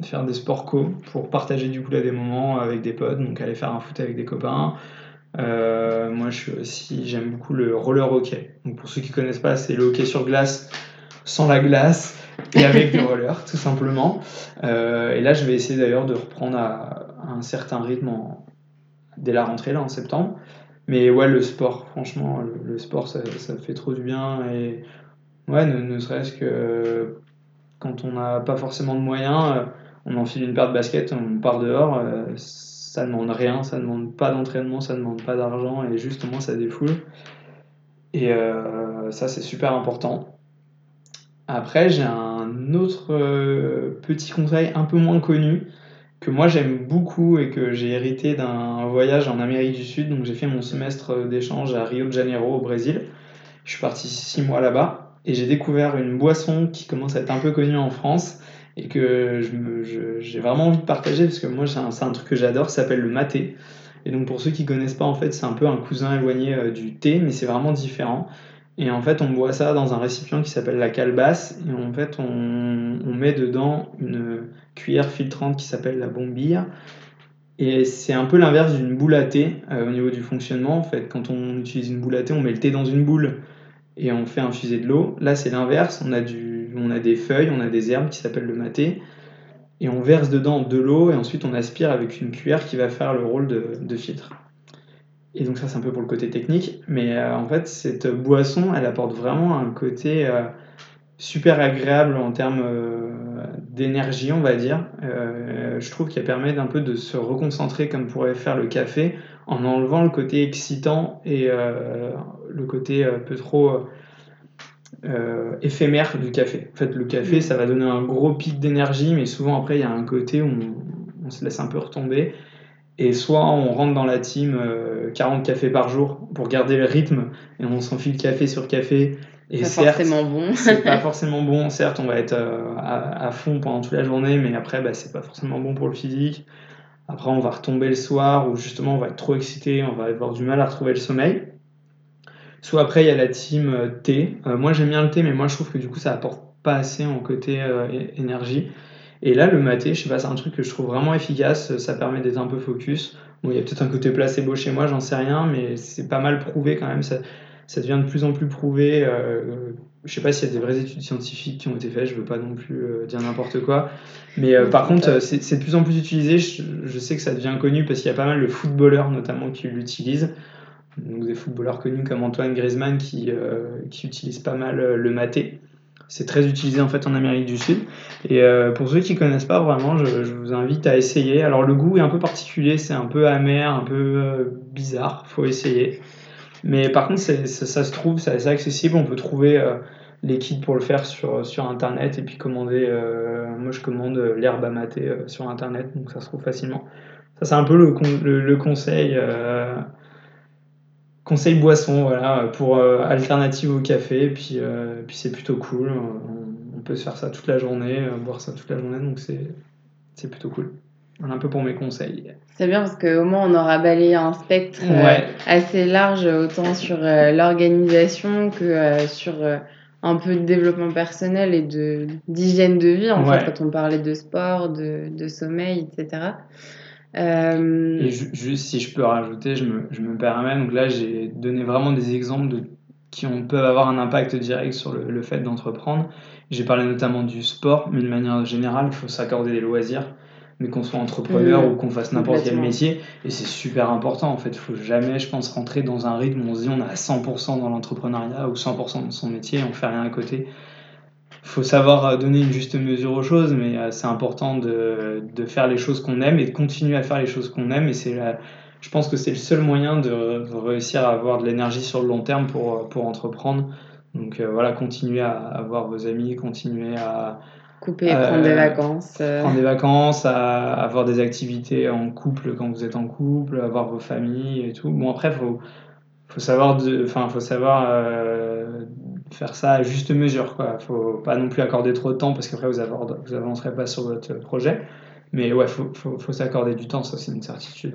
faire des sports co pour partager du coup là des moments avec des potes, donc aller faire un foot avec des copains. moi, je suis aussi, j'aime beaucoup le roller hockey. Donc, pour ceux qui connaissent pas, c'est le hockey sur glace sans la glace et avec des rollers, tout simplement. et là, je vais essayer d'ailleurs de reprendre à, un certain rythme dès la rentrée là en septembre. Mais ouais, le sport, franchement, le, sport, ça, ça, fait trop du bien. Et ouais, ne, serait-ce que quand on n'a pas forcément de moyens, euh, on enfile une paire de baskets, on part dehors, euh, ça demande rien, ça demande pas d'entraînement, ça demande pas d'argent, et justement, ça défoule. Et euh, ça, c'est super important. Après, j'ai un autre petit conseil un peu moins connu que moi j'aime beaucoup et que j'ai hérité d'un voyage en Amérique du Sud. Donc j'ai fait mon semestre d'échange à Rio de Janeiro au Brésil. Je suis parti six mois là-bas et j'ai découvert une boisson qui commence à être un peu connue en France et que j'ai vraiment envie de partager parce que moi c'est un, truc que j'adore, ça s'appelle le maté. Et donc pour ceux qui connaissent pas en fait c'est un peu un cousin éloigné euh, du thé mais c'est vraiment différent. Et en fait, on boit ça dans un récipient qui s'appelle la calebasse. Et en fait, on, on, met dedans une cuillère filtrante qui s'appelle la bombille. Et c'est un peu l'inverse d'une boule à thé euh, au niveau du fonctionnement. En fait, quand on utilise une boule à thé, on met le thé dans une boule et on fait infuser de l'eau. Là, c'est l'inverse. On, a du, on a des feuilles, on a des herbes qui s'appellent le maté. Et on verse dedans de l'eau et ensuite on aspire avec une cuillère qui va faire le rôle de, de filtre. Et donc ça c'est un peu pour le côté technique, mais euh, en fait cette boisson elle apporte vraiment un côté euh, super agréable en termes euh, d'énergie on va dire. je trouve qu'elle permet d'un peu de se reconcentrer comme pourrait faire le café en enlevant le côté excitant et le côté un peu trop éphémère du café. En fait le café ça va donner un gros pic d'énergie mais souvent après il y a un côté où on se laisse un peu retomber et soit on rentre dans la team 40 euh, cafés par jour pour garder le rythme et on s'enfile café sur café. Et pas forcément bon. c'est pas forcément bon. Certes, on va être euh, à, fond pendant toute la journée, mais après, bah, c'est pas forcément bon pour le physique. Après, on va retomber le soir où justement on va être trop excité, on va avoir du mal à retrouver le sommeil. Soit après, il y a la team euh, thé. moi, j'aime bien le thé, mais moi, je trouve que du coup, ça apporte pas assez en côté énergie. Et là, le maté, je sais pas, c'est un truc que je trouve vraiment efficace. Ça permet d'être un peu focus. Bon, il y a peut-être un côté placebo chez moi, j'en sais rien, mais c'est pas mal prouvé quand même. Ça, ça devient de plus en plus prouvé. Euh, je sais pas s'il y a des vraies études scientifiques qui ont été faites, je veux pas non plus euh, dire n'importe quoi. Mais euh, par contre, c'est de plus en plus utilisé. Je, je, sais que ça devient connu parce qu'il y a pas mal de footballeurs notamment qui l'utilisent. Donc des footballeurs connus comme Antoine Griezmann qui, qui utilisent pas mal le maté. C'est très utilisé en fait en Amérique du Sud. Et euh, pour ceux qui ne connaissent pas vraiment, je, vous invite à essayer. Alors le goût est un peu particulier, c'est un peu amer, un peu euh, bizarre, faut essayer. Mais par contre, ça, se trouve, c'est assez accessible. On peut trouver euh, les kits pour le faire sur, sur internet et puis commander. moi, je commande l'herbe à mater sur internet, donc ça se trouve facilement. Ça, c'est un peu le, conseil conseil boisson, voilà, pour euh, alternative au café. Puis, euh, puis c'est plutôt cool. On, peut se faire ça toute la journée, euh, boire ça toute la journée, donc c'est plutôt cool. Voilà un peu pour mes conseils. C'est bien parce qu'au moins on aura balayé un spectre assez large, autant sur l'organisation que sur un peu de développement personnel et d'hygiène de, vie, en fait, quand on parlait de sport, de, de sommeil, etc. Euh, Et juste si je peux rajouter, je me, je me permets, donc là j'ai donné vraiment des exemples de, qui ont, peuvent avoir un impact direct sur le, le fait d'entreprendre. J'ai parlé notamment du sport, mais de manière générale, il faut s'accorder des loisirs, mais qu'on soit entrepreneur mmh. ou qu'on fasse n'importe quel métier. Et c'est super important en fait. Il faut jamais, je pense, rentrer dans un rythme où on se dit on est à 100% dans l'entrepreneuriat ou 100% dans son métier et on fait rien à côté faut savoir euh, donner une juste mesure aux choses, mais euh, c'est important de, de, faire les choses qu'on aime et de continuer à faire les choses qu'on aime. Et c'est je pense que c'est le seul moyen de, réussir à avoir de l'énergie sur le long terme pour, pour entreprendre. Donc voilà, continuez à, à voir vos amis, continuez à, Couper, prendre des vacances. Prendre des vacances, à avoir des activités en couple quand vous êtes en couple, avoir vos familles et tout. Bon, après, il faut, faut savoir, enfin, faut savoir faire ça à juste mesure. Il ne faut pas non plus accorder trop de temps parce qu'après, vous n'avancerez pas sur votre projet. Mais ouais, faut, faut, faut s'accorder du temps, ça c'est une certitude.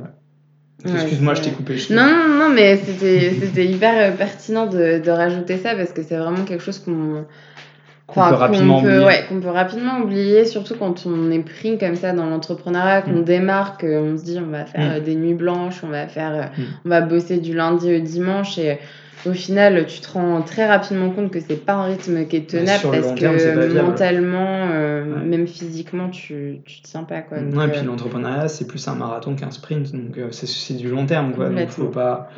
Excuse-moi, je t'ai coupé. non, non, non, mais c'était hyper euh, pertinent de, de, rajouter ça parce que c'est vraiment quelque chose qu'on qu'on peut, rapidement. Ouais, peut rapidement oublier, surtout quand on est pris comme ça dans l'entrepreneuriat, qu'on mm. démarre, qu'on se dit on va faire mm. euh, des nuits blanches, on va faire, euh, mm. on va bosser du lundi au dimanche et au final, tu te rends très rapidement compte que c'est pas un rythme qui est tenable parce que mentalement, euh, même physiquement, tu, tu tiens pas. Quoi. et puis l'entrepreneuriat, c'est plus un marathon qu'un sprint, donc c'est du long terme. Quoi, donc faut pas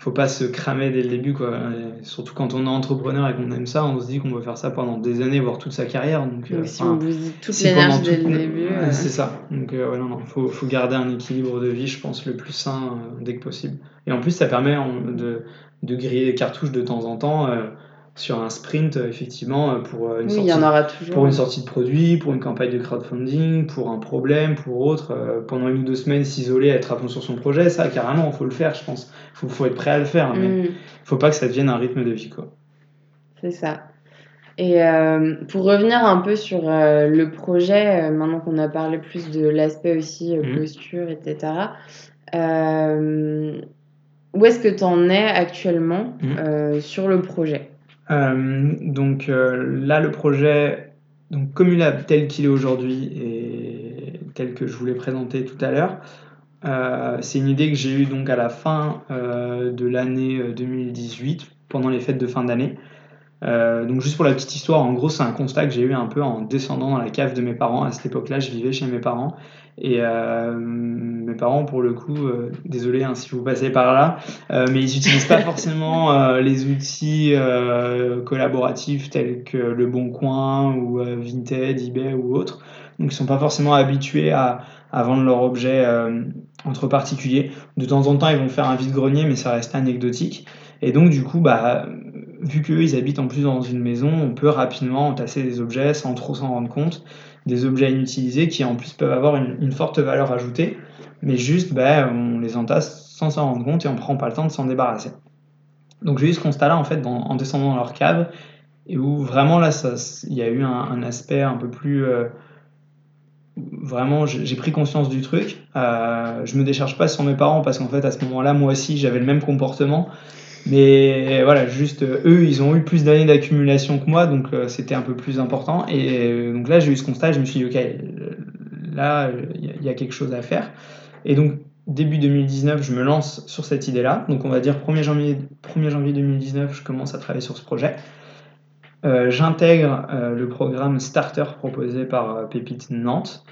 faut pas se cramer dès le début quoi. surtout quand on est entrepreneur et qu'on aime ça, on se dit qu'on va faire ça pendant des années, voire toute sa carrière. Donc, euh, si on bousille toute l'énergie dès le début. Euh. C'est ça. Donc euh, ouais, non, non, faut, faut garder un équilibre de vie, je pense, le plus sain dès que possible. Et en plus, ça permet de, de griller les cartouches de temps en temps sur un sprint, euh, effectivement, euh, pour euh, une, sortie, pour une sortie de produit, pour une campagne de crowdfunding, pour un problème, pour autre, pendant une ou deux semaines s'isoler, être à fond sur son projet, ça, carrément, il faut le faire, je pense. Il faut, être prêt à le faire, mais il mm. faut pas que ça devienne un rythme de vie, quoi. C'est ça. Et pour revenir un peu sur le projet, maintenant qu'on a parlé plus de l'aspect aussi mm. posture, etc., où est-ce que tu en es actuellement mm. sur le projet? Donc euh, là, le projet, donc Comulab tel qu'il est aujourd'hui et tel que je vous l'ai présenté tout à l'heure, euh, c'est une idée que j'ai eue donc à la fin de l'année 2018, pendant les fêtes de fin d'année. Donc juste pour la petite histoire, en gros c'est un constat que j'ai eu un peu en descendant dans la cave de mes parents. À cette époque-là, je vivais chez mes parents et mes parents, pour le coup, euh, désolé hein, si vous passez par là, euh, mais ils n'utilisent pas forcément euh, les outils collaboratifs tels que Le Bon Coin ou Vinted, eBay ou autres. Donc, ils ne sont pas forcément habitués à vendre leurs objets entre particuliers. De temps en temps, ils vont faire un vide-grenier, mais ça reste anecdotique. Et donc, du coup, bah, vu qu'eux, ils habitent en plus dans une maison, on peut rapidement entasser des objets sans trop s'en rendre compte, des objets inutilisés qui en plus peuvent avoir une, une forte valeur ajoutée mais juste ben, on les entasse sans s'en rendre compte et on prend pas le temps de s'en débarrasser. Donc j'ai eu ce constat-là en fait en descendant dans leur cave et où vraiment là il y a eu un, aspect un peu plus euh, vraiment j'ai pris conscience du truc. Euh, je me décharge pas sur mes parents parce qu'en fait à ce moment-là moi aussi j'avais le même comportement. Mais voilà, juste eux, ils ont eu plus d'années d'accumulation que moi, donc euh, c'était un peu plus important. Et donc là, j'ai eu ce constat, je me suis dit, ok, là, il y, a quelque chose à faire. Et donc, début 2019, je me lance sur cette idée-là. Donc, on va dire 1er janvier, 1er janvier 2019, je commence à travailler sur ce projet. Euh, j'intègre euh, le programme Starter proposé par euh, Pépite Nantes,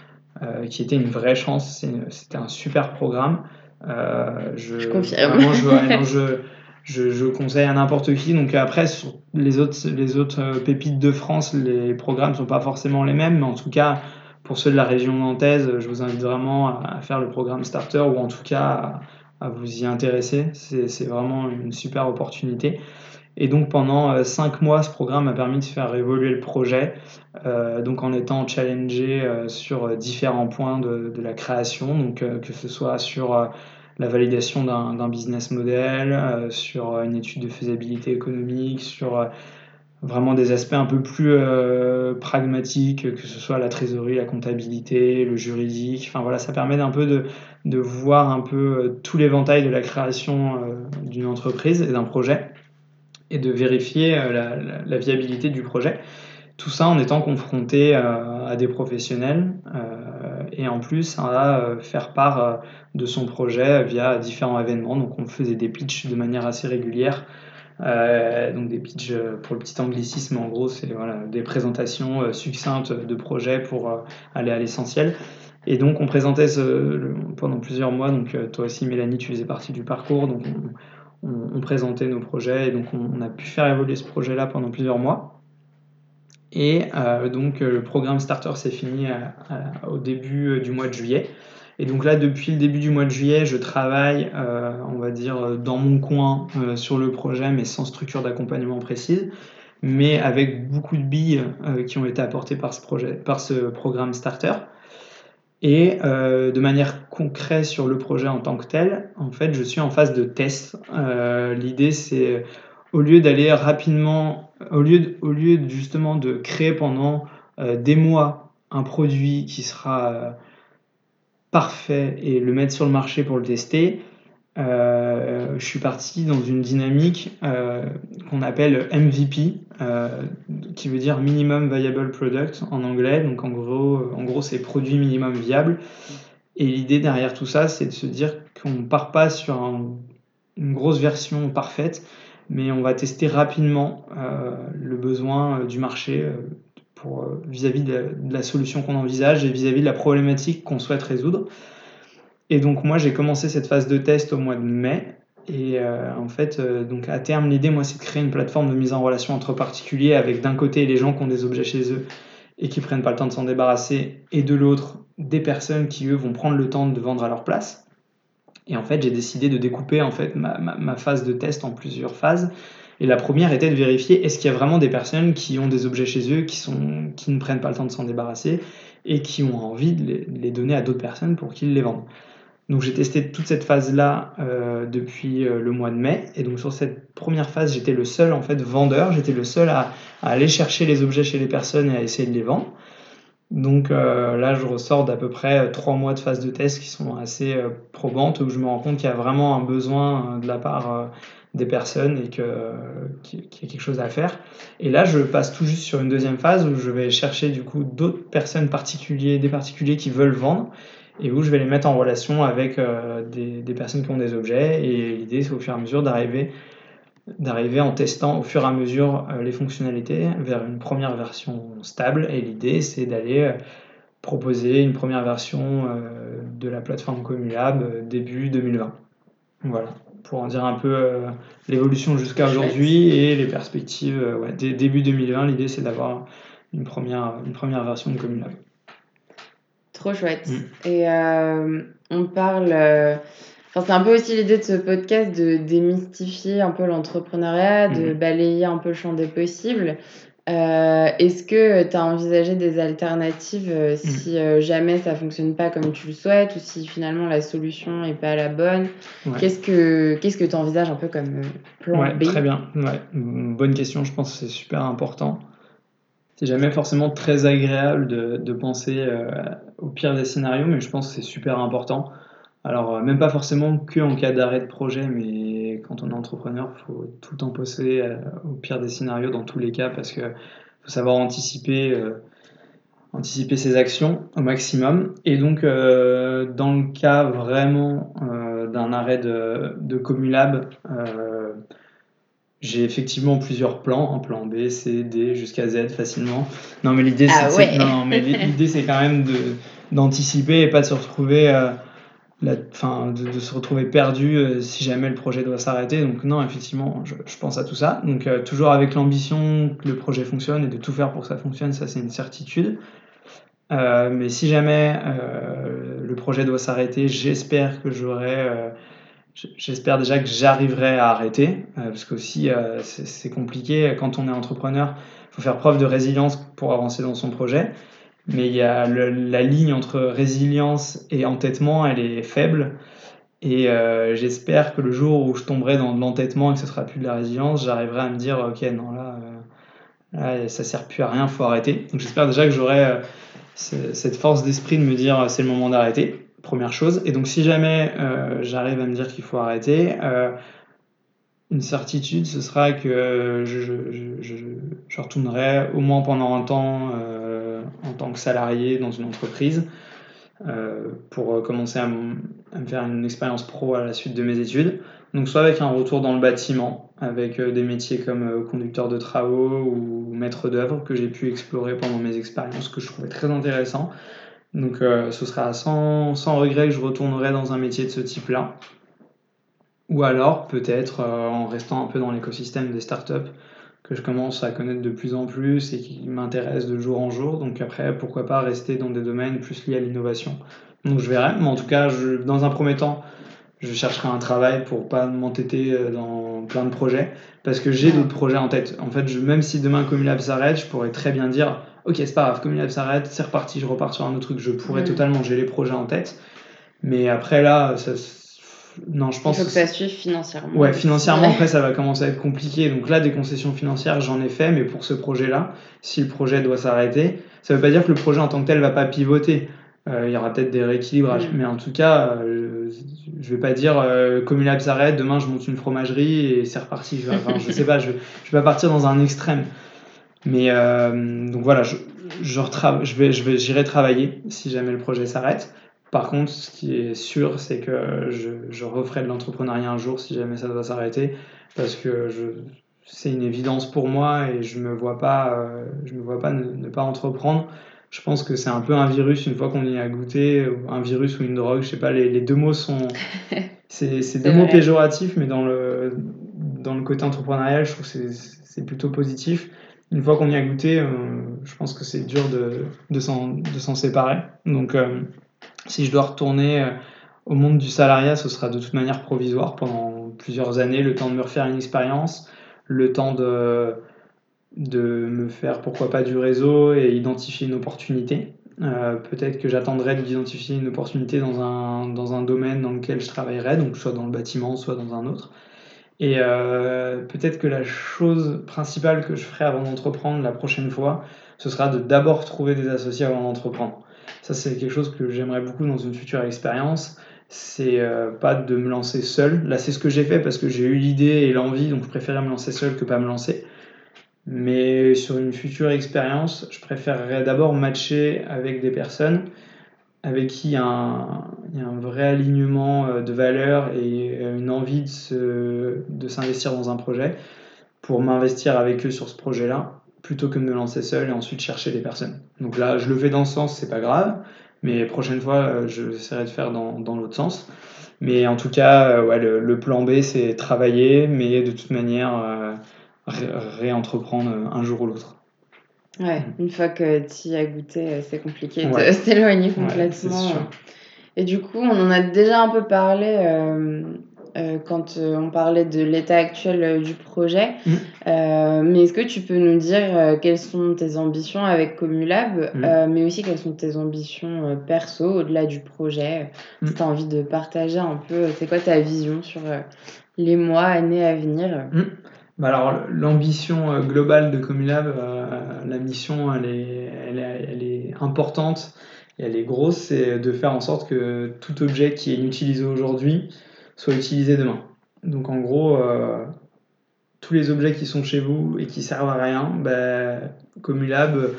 qui était une vraie chance. C'était un super programme. je, je confirme. je, je, je, conseille à n'importe qui. Donc après, sur les autres, les autres pépites de France, les programmes sont pas forcément les mêmes, mais en tout cas, pour ceux de la région nantaise, je vous invite vraiment à faire le programme Starter ou en tout cas à, vous y intéresser. C'est vraiment une super opportunité. Et donc pendant euh, cinq mois, ce programme m'a permis de faire évoluer le projet, euh, donc en étant challengé euh, sur différents points de, de la création, donc que ce soit sur la validation d'un business model, sur une étude de faisabilité économique, sur vraiment des aspects un peu plus euh, pragmatiques, que ce soit la trésorerie, la comptabilité, le juridique. Enfin voilà, ça permet d'un peu de, de, voir un peu euh, tout l'éventail de la création euh, d'une entreprise et d'un projet et de vérifier la, la, viabilité du projet. Tout ça en étant confronté à des professionnels et en plus à faire part de son projet via différents événements. Donc on faisait des pitchs de manière assez régulière euh, donc des pitchs euh, pour le petit anglicisme, en gros, c'est des présentations euh, succinctes de projets pour aller à l'essentiel. Et donc on présentait pendant plusieurs mois, donc toi aussi Mélanie, tu faisais partie du parcours, donc on, on, présentait nos projets et donc on, a pu faire évoluer ce projet-là pendant plusieurs mois. Et donc le programme Starter s'est fini au début du mois de juillet. Et donc là, depuis le début du mois de juillet, je travaille, euh, on va dire, dans mon coin euh, sur le projet, mais sans structure d'accompagnement précise. mais avec beaucoup de billes qui ont été apportées par ce, projet, par ce programme Starter. Et de manière concrète sur le projet en tant que tel, en fait, je suis en phase de test. L'idée, c'est au lieu d'aller rapidement, au lieu, au lieu justement de créer pendant des mois un produit qui sera parfait et le mettre sur le marché pour le tester, euh, je suis parti dans une dynamique euh, qu'on appelle MVP, euh, qui veut dire Minimum Viable Product en anglais. Donc en gros, en gros c'est produit minimum viable. Et l'idée derrière tout ça, c'est de se dire qu'on ne part pas sur une grosse version parfaite, mais on va tester rapidement le besoin du marché vis-à-vis de, la solution qu'on envisage et vis-à-vis -vis de la problématique qu'on souhaite résoudre. Et donc moi j'ai commencé cette phase de test au mois de mai. Et euh, en fait, euh, donc à terme, l'idée, moi, c'est de créer une plateforme de mise en relation entre particuliers avec d'un côté les gens qui ont des objets chez eux et qui prennent pas le temps de s'en débarrasser, et de l'autre des personnes qui eux vont prendre le temps de vendre à leur place. Et en fait, j'ai décidé de découper en fait ma, phase de test en plusieurs phases. Et la première était de vérifier est-ce qu'il y a vraiment des personnes qui ont des objets chez eux, qui, sont, qui ne prennent pas le temps de s'en débarrasser et qui ont envie de les, de les donner à d'autres personnes pour qu'ils les vendent. Donc j'ai testé toute cette phase-là euh, depuis euh, le mois de mai. Et donc sur cette première phase, j'étais le seul en fait vendeur. J'étais le seul à, aller chercher les objets chez les personnes et à essayer de les vendre. Donc euh, là, je ressors d'à peu près trois mois de phase de test qui sont assez probantes, où je me rends compte qu'il y a vraiment un besoin de la part des personnes et qu'il y a quelque chose à faire. Et là, je passe tout juste sur une deuxième phase où je vais chercher du coup d'autres personnes particulières, des particuliers qui veulent vendre et où je vais les mettre en relation avec euh, des, des, personnes qui ont des objets. Et l'idée, c'est au fur et à mesure d'arriver d'arriver en testant au fur et à mesure euh, les fonctionnalités vers une première version stable. Et l'idée, c'est d'aller euh, proposer une première version de la plateforme Comulab début 2020. Voilà, pour en dire un peu l'évolution jusqu'à aujourd'hui et les perspectives. Ouais, début 2020, l'idée, c'est d'avoir une première, une première version de Comulab. Trop chouette. Mm. Et euh, on parle. Euh, enfin, c'est un peu aussi l'idée de ce podcast de démystifier un peu l'entrepreneuriat, de mm. balayer un peu le champ des possibles. Euh, est-ce que tu as envisagé des alternatives mm. si jamais ça fonctionne pas comme tu le souhaites ou si finalement la solution est pas la bonne? Qu'est-ce que qu'est-ce que tu envisages un peu comme plan ouais, Très bien, ouais. bonne question. Je pense que c'est super important c'est jamais forcément très agréable de, de penser euh, au pire des scénarios, mais je pense que c'est super important. Alors, euh, même pas forcément que en cas d'arrêt de projet, mais quand on est entrepreneur, il faut tout le temps penser euh, au pire des scénarios dans tous les cas, parce qu'il faut savoir anticiper, anticiper ses actions au maximum. Et donc, dans le cas vraiment d'un arrêt de, de Comulab, j'ai effectivement plusieurs plans, un plan B, C, D jusqu'à Z facilement. Non, mais l'idée ah c'est quand même d'anticiper et pas de se retrouver euh, de, se retrouver perdu euh, si jamais le projet doit s'arrêter. Donc non, effectivement, je, pense à tout ça. Donc euh, toujours avec l'ambition que le projet fonctionne et de tout faire pour que ça fonctionne, ça c'est une certitude. mais si jamais le projet doit s'arrêter, j'espère que j'aurai J'espère déjà que j'arriverai à arrêter, euh, parce que aussi euh, c'est compliqué quand on est entrepreneur. Il faut faire preuve de résilience pour avancer dans son projet, mais il y a la ligne entre résilience et entêtement, elle est faible. Et euh, j'espère que le jour où je tomberai dans l'entêtement et que ce sera plus de la résilience, j'arriverai à me dire ok non là, là ça sert plus à rien, faut arrêter. Donc j'espère déjà que j'aurai cette force d'esprit de me dire c'est le moment d'arrêter première chose. Et donc si jamais euh, j'arrive à me dire qu'il faut arrêter, euh, une certitude, ce sera que je, retournerai au moins pendant un temps euh, en tant que salarié dans une entreprise pour commencer à, me faire une expérience pro à la suite de mes études. Donc soit avec un retour dans le bâtiment, avec des métiers comme conducteur de travaux ou maître d'œuvre que j'ai pu explorer pendant mes expériences, que je trouvais très intéressant. Donc euh, ce sera sans, regret que je retournerai dans un métier de ce type-là. Ou alors peut-être euh, en restant un peu dans l'écosystème des startups que je commence à connaître de plus en plus et qui m'intéressent de jour en jour. Donc après, pourquoi pas rester dans des domaines plus liés à l'innovation. Donc je verrai, mais en tout cas, je, dans un premier temps, je chercherai un travail pour pas m'entêter euh, dans plein de projets parce que j'ai d'autres projets en tête. En fait, je, même si demain Comulab s'arrête, je pourrais très bien dire Ok, c'est pas grave, Comulab s'arrête, c'est reparti, je repars sur un autre truc. Je pourrais Mm. totalement, j'ai les projets en tête. Mais après, là, ça, non, je Il pense faut que ça suive financièrement. Ouais, financièrement, Ouais. après, ça va commencer à être compliqué. Donc là, des concessions financières, j'en ai fait, mais pour ce projet-là, si le projet doit s'arrêter, ça veut pas dire que le projet en tant que tel va pas pivoter. Euh, il y aura peut-être des rééquilibrages. Mm. Mais en tout cas, euh, je vais pas dire euh, Communab s'arrête, demain je monte une fromagerie et c'est reparti. Je, enfin, je sais pas, je, je vais pas partir dans un extrême. Mais euh, donc voilà, je, je, retra- je vais, je vais, j'irai travailler si jamais le projet s'arrête. Par contre, ce qui est sûr, c'est que je, je referai de l'entrepreneuriat un jour si jamais ça doit s'arrêter, parce que c'est une évidence pour moi et je me vois pas, euh, je me vois pas ne, ne pas entreprendre. Je pense que c'est un peu un virus une fois qu'on y a goûté, un virus ou une drogue, je sais pas, les, les deux mots sont, c'est, deux mots péjoratifs, mais dans le, dans le côté entrepreneurial, je trouve que c'est, plutôt positif. Une fois qu'on y a goûté, euh, je pense que c'est dur de, de, s'en, de s'en séparer. Donc, euh, si je dois retourner euh, au monde du salariat, ce sera de toute manière provisoire pendant plusieurs années, le temps de me refaire une expérience, le temps de, me faire pourquoi pas du réseau et identifier une opportunité. Euh, peut-être que j'attendrai d'identifier une opportunité dans un, dans un domaine dans lequel je travaillerai, donc soit dans le bâtiment, soit dans un autre. Et euh, peut-être que la chose principale que je ferai avant d'entreprendre la prochaine fois, ce sera de d'abord trouver des associés avant d'entreprendre. Ça, c'est quelque chose que j'aimerais beaucoup dans une future expérience. C'est euh, pas de me lancer seul. Là, c'est ce que j'ai fait parce que j'ai eu l'idée et l'envie, donc je préférais me lancer seul que pas me lancer. Mais sur une future expérience, je préférerais d'abord matcher avec des personnes avec qui il y a un, vrai alignement euh, de valeurs et euh, une envie de s'investir dans un projet pour m'investir avec eux sur ce projet-là plutôt que de me lancer seul et ensuite chercher des personnes. Donc là, je le fais dans ce sens, c'est pas grave, mais prochaine fois, euh, je essaierai de faire dans, dans l'autre sens. Mais en tout cas, ouais, le, le, plan B, c'est travailler, mais de toute manière, euh, ré- réentreprendre un jour ou l'autre. Ouais, une fois que tu y as goûté, euh, c'est compliqué de s'éloigner complètement. Et du coup, on en a déjà un peu parlé euh, euh, quand euh, on parlait de l'état actuel euh, du projet. Mm. Euh, mais est-ce que tu peux nous dire quelles sont tes ambitions avec Comulab, Mm. euh, mais aussi quelles sont tes ambitions perso au-delà du projet? Mm. Si tu as envie de partager un peu, c'est quoi ta vision sur les mois, années à venir? Bah alors, l'ambition globale de Comulab, euh, la mission, elle est, elle, est, elle est importante et elle est grosse, c'est de faire en sorte que tout objet qui est inutilisé aujourd'hui soit utilisé demain. Donc en gros, euh, tous les objets qui sont chez vous et qui servent à rien, bah, Comulab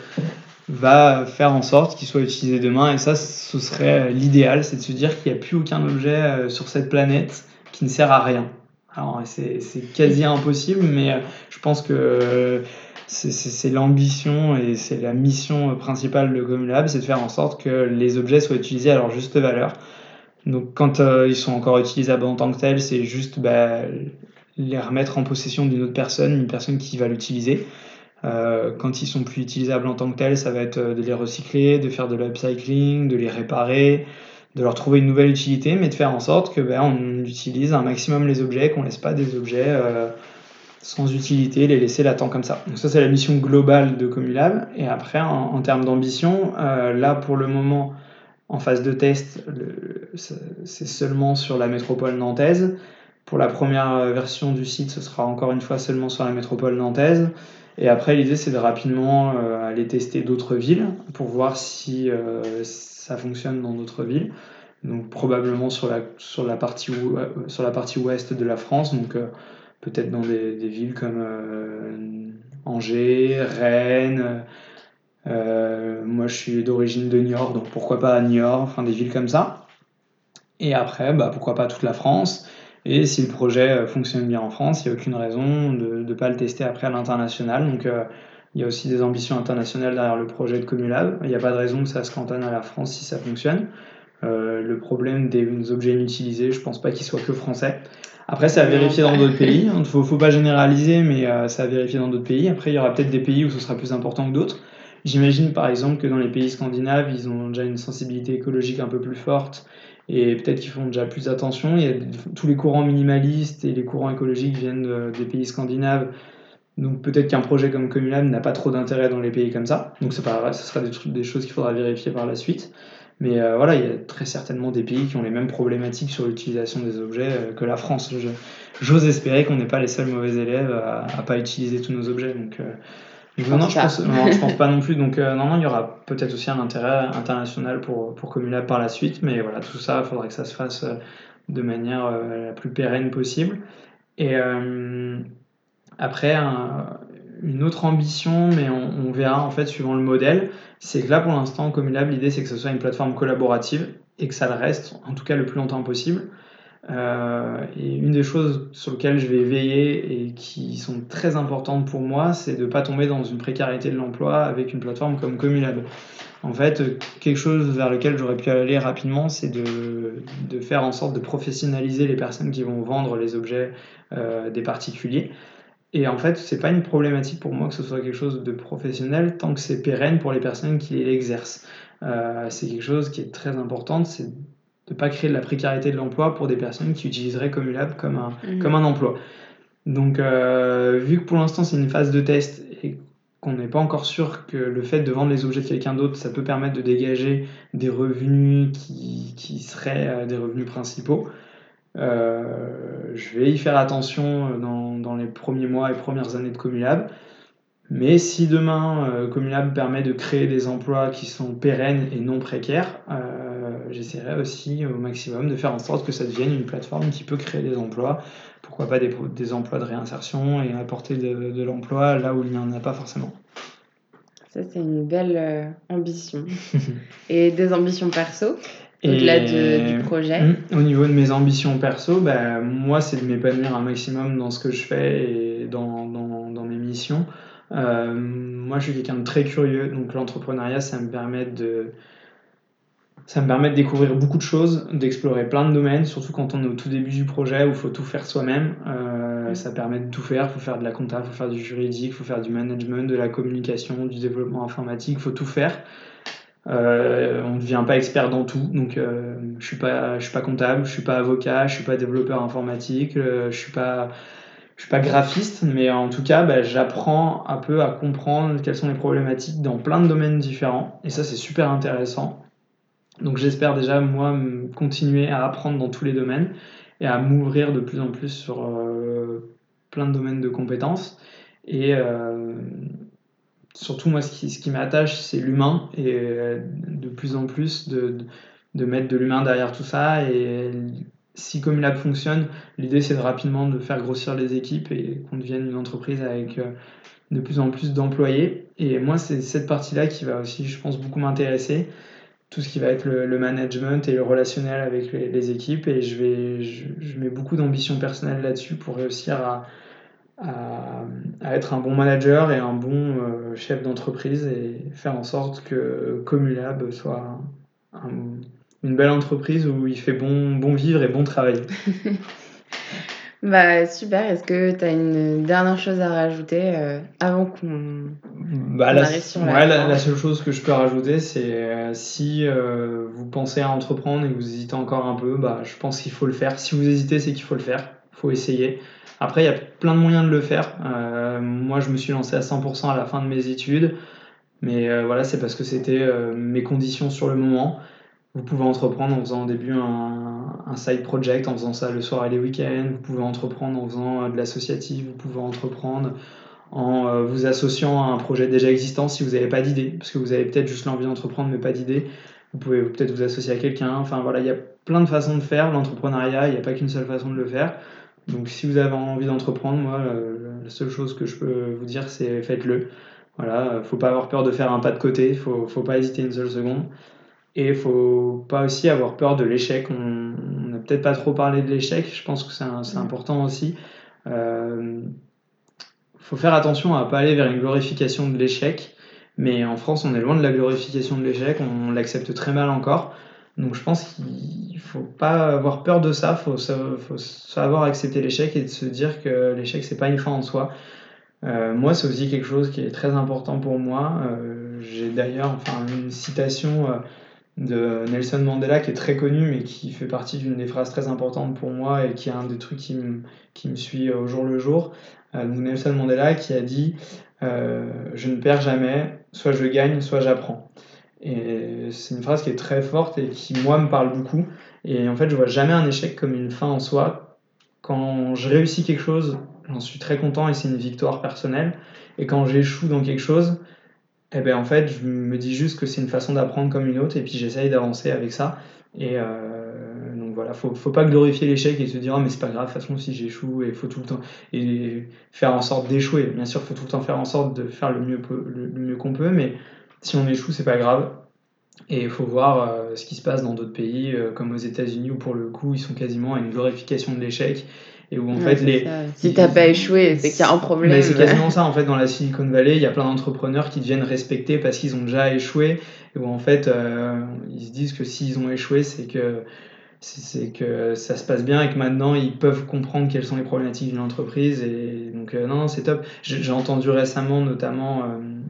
va faire en sorte qu'ils soient utilisés demain. Et ça, ce serait l'idéal, c'est de se dire qu'il n'y a plus aucun objet euh, sur cette planète qui ne sert à rien. Alors, c'est quasi impossible, mais euh, je pense que c'est l'ambition et c'est la mission principale de Comulab, c'est de faire en sorte que les objets soient utilisés à leur juste valeur. Donc, quand euh, ils sont encore utilisables en tant que tels, c'est juste bah, les remettre en possession d'une autre personne, une personne qui va l'utiliser. Euh, quand ils sont plus utilisables en tant que tels, ça va être euh, de les recycler, de faire de l'upcycling, de les réparer, de leur trouver une nouvelle utilité, mais de faire en sorte que ben, on utilise un maximum les objets, qu'on laisse pas des objets sans utilité, les laisser latent comme ça. Donc ça c'est la mission globale de Comulab. Et après, en, termes d'ambition, là pour le moment, en phase de test, c'est seulement sur la métropole nantaise. Pour la première version du site, ce sera encore une fois seulement sur la métropole nantaise. Et après, l'idée, c'est de rapidement euh, aller tester d'autres villes pour voir si euh, ça fonctionne dans d'autres villes. Donc probablement sur la, sur la, partie, euh, sur la partie ouest de la France, donc euh, peut-être dans des, villes comme euh, Angers, Rennes. Euh, moi, je suis d'origine de Niort, donc pourquoi pas Niort, enfin des villes comme ça. Et après, bah, pourquoi pas toute la France. Et si le projet euh, fonctionne bien en France, il n'y a aucune raison de ne pas le tester après à l'international. Donc euh, il y a aussi des ambitions internationales derrière le projet de Comulab. Il n'y a pas de raison que ça se cantonne à la France si ça fonctionne. Le problème des objets inutilisés, je pense pas qu'il soit que français. Après, Non, vérifier pas. dans d'autres pays. Il ne faut, pas généraliser, mais euh, c'est à vérifier dans d'autres pays. Après, il y aura peut-être des pays où ce sera plus important que d'autres. J'imagine par exemple que dans les pays scandinaves, ils ont déjà une sensibilité écologique un peu plus forte et peut-être qu'ils font déjà plus attention. Il y a tous les courants minimalistes et les courants écologiques viennent des pays scandinaves. Donc peut-être qu'un projet comme Communab n'a pas trop d'intérêt dans les pays comme ça. Donc ce sera des, choses qu'il faudra vérifier par la suite. Mais euh, voilà, il y a très certainement des pays qui ont les mêmes problématiques sur l'utilisation des objets euh, que la France. J'ose espérer qu'on n'est pas les seuls mauvais élèves à ne pas utiliser tous nos objets. Euh, non, je pense, je pense pas non plus. Donc non, non, il y aura peut-être aussi un intérêt international pour, pour Communab par la suite. Mais voilà, tout ça, il faudrait que ça se fasse de manière la plus pérenne possible. Et après, une autre ambition, mais on, verra en fait suivant le modèle, c'est que là pour l'instant, Communab, l'idée c'est que ce soit une plateforme collaborative et que ça le reste, en tout cas le plus longtemps possible. Euh, et une des choses sur lesquelles je vais veiller et qui sont très importantes pour moi, c'est de ne pas tomber dans une précarité de l'emploi avec une plateforme comme Communab. En fait, quelque chose vers lequel j'aurais pu aller rapidement, c'est de, faire en sorte de professionnaliser les personnes qui vont vendre les objets euh, des particuliers. Et en fait, c'est pas une problématique pour moi que ce soit quelque chose de professionnel tant que c'est pérenne pour les personnes qui l'exercent. Euh, c'est quelque chose qui est très important, de ne pas créer de la précarité de l'emploi pour des personnes qui utiliseraient Comulab comme un, mhm. comme un emploi. Donc, euh, vu que pour l'instant c'est une phase de test et qu'on n'est pas encore sûr que le fait de vendre les objets de quelqu'un d'autre, ça peut permettre de dégager des revenus qui, qui seraient euh, des revenus principaux, euh, je vais y faire attention dans, dans, les premiers mois et premières années de Comulab. Mais si demain euh, Comulab permet de créer des emplois qui sont pérennes et non précaires, euh, j'essaierai aussi au maximum de faire en sorte que ça devienne une plateforme qui peut créer des emplois. Pourquoi pas des, des emplois de réinsertion et apporter de, de l'emploi là où il n'y en a pas forcément. Ça, c'est une belle ambition. et des ambitions perso au-delà du projet hum, Au niveau de mes ambitions perso, bah, moi, c'est de m'épanouir un maximum dans ce que je fais et dans, dans, dans mes missions. Euh, moi, je suis quelqu'un de très curieux, donc l'entrepreneuriat, ça me permet de ça me permet de découvrir beaucoup de choses, d'explorer plein de domaines, surtout quand on est au tout début du projet où il faut tout faire soi-même. Euh, ça permet de tout faire. Il faut faire de la compta, il faut faire du juridique, il faut faire du management, de la communication, du développement informatique, il faut tout faire. Euh, on ne devient pas expert dans tout, donc euh, je suis pas, je suis pas comptable, je suis pas avocat, je suis pas développeur informatique, euh, je suis pas, je suis pas graphiste, mais en tout cas, bah, j'apprends un peu à comprendre quelles sont les problématiques dans plein de domaines différents, et ça c'est super intéressant. Donc j'espère déjà moi continuer à apprendre dans tous les domaines et à m'ouvrir de plus en plus sur plein de domaines de compétences. Et surtout moi ce qui, ce qui m'attache c'est l'humain et euh, de plus en plus de, de, mettre de l'humain derrière tout ça. Et si Comulab fonctionne l'idée c'est de rapidement de faire grossir les équipes et qu'on devienne une entreprise avec euh, de plus en plus d'employés. Et moi c'est cette partie là qui va aussi je pense beaucoup m'intéresser tout ce qui va être le, management et le relationnel avec les, équipes et je vais je mets beaucoup d'ambition personnelle là-dessus pour réussir à à, être un bon manager et un bon euh, chef d'entreprise et faire en sorte que Comulab soit une belle entreprise où il fait bon, bon vivre et bon travail. bah super, est-ce que tu as une dernière chose à rajouter euh, avant qu'on bah, la, sur la, la, seule chose que je peux rajouter, c'est euh, si vous pensez à entreprendre et que vous hésitez encore un peu, bah, je pense qu'il faut le faire. Si vous hésitez, c'est qu'il faut le faire. Il faut essayer. Après, il y a plein de moyens de le faire. Euh, moi, je me suis lancé à 100% à la fin de mes études. Mais euh, voilà, c'est parce que c'était euh, mes conditions sur le moment. Vous pouvez entreprendre en faisant au début un, side project, en faisant ça le soir et les week-ends. Vous pouvez entreprendre en faisant de l'associatif. Vous pouvez entreprendre en vous associant à un projet déjà existant si vous n'avez pas d'idée. Parce que vous avez peut-être juste l'envie d'entreprendre mais pas d'idée. Vous pouvez peut-être vous associer à quelqu'un. Enfin voilà, il y a plein de façons de faire. L'entrepreneuriat, il n'y a pas qu'une seule façon de le faire. Donc si vous avez envie d'entreprendre, moi, la seule chose que je peux vous dire, c'est faites-le. Voilà, faut pas avoir peur de faire un pas de côté, faut, faut pas hésiter une seule seconde. Et faut pas aussi avoir peur de l'échec. On n'a peut-être pas trop parlé de l'échec, je pense que c'est mm. important aussi. Euh, faut faire attention à pas aller vers une glorification de l'échec. Mais en France, on est loin de la glorification de l'échec, on l'accepte très mal encore. Donc je pense qu'il faut pas avoir peur de ça, il faut, savoir accepter l'échec et de se dire que l'échec c'est pas une fin en soi. Euh, moi c'est aussi quelque chose qui est très important pour moi. Euh, j'ai d'ailleurs enfin, une citation de Nelson Mandela qui est très connu mais qui fait partie d'une des phrases très importantes pour moi et qui est un des trucs qui me, qui me suit au jour le jour. Nelson Mandela qui a dit Je ne perds jamais, soit je gagne, soit j'apprends. Et c'est une phrase qui est très forte et qui, moi, me parle beaucoup. Et en fait, je vois jamais un échec comme une fin en soi. Quand je réussis quelque chose, j'en suis très content et c'est une victoire personnelle. Et quand j'échoue dans quelque chose, eh ben en fait, je me dis juste que c'est une façon d'apprendre comme une autre et puis j'essaye d'avancer avec ça. Et euh, donc voilà, faut, faut pas glorifier l'échec et se dire oh, mais c'est pas grave, de toute façon si j'échoue et faut tout le temps et faire en sorte d'échouer. Bien sûr, faut tout le temps faire en sorte de faire le mieux, le mieux qu'on peut, mais si on échoue, c'est pas grave. Et il faut voir euh, ce qui se passe dans d'autres pays, euh, comme aux États-Unis, où pour le coup, ils sont quasiment à une glorification de l'échec. Et où en fait, les. Si t'as pas échoué, c'est qu'il y a un problème. c'est quasiment ça, en fait, dans la Silicon Valley, il y a plein d'entrepreneurs qui deviennent respectés parce qu'ils ont déjà échoué. Et où en fait, euh, ils se disent que s'ils ont échoué, c'est que c'est que ça se passe bien et que maintenant ils peuvent comprendre quelles sont les problématiques d'une entreprise et donc non, non c'est top j'ai entendu récemment notamment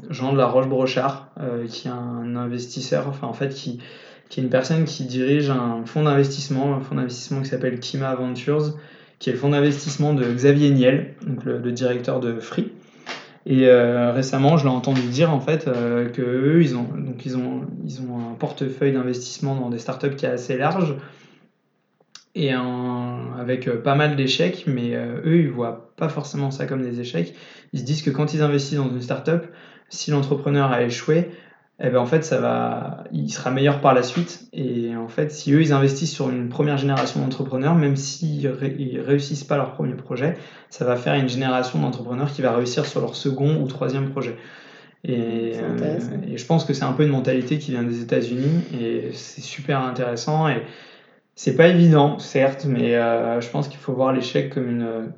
Jean de la Roche-Brochard, euh, qui est un investisseur, enfin en fait qui, qui est une personne qui dirige un fonds d'investissement, un fonds d'investissement qui s'appelle Kima Ventures, qui est le fonds d'investissement de Xavier Niel, donc le, directeur de Free. Et euh, récemment, je l'ai entendu dire en fait euh, que eux, ils ont donc ils ont ils ont un portefeuille d'investissement dans des startups qui est assez large et avec pas mal d'échecs, mais eux, ils voient pas forcément ça comme des échecs. Ils se disent que quand ils investissent dans une startup, si l'entrepreneur a échoué, eh ben en fait, ça va, il sera meilleur par la suite. Et en fait, si eux, ils investissent sur une première génération d'entrepreneurs, même s'ils ne réussissent pas leur premier projet, ça va faire une génération d'entrepreneurs qui va réussir sur leur second ou troisième projet. Et, euh, et je pense que c'est un peu une mentalité qui vient des États-Unis et c'est super intéressant. Et c'est pas évident, certes, mais euh, je pense qu'il faut voir l'échec comme une,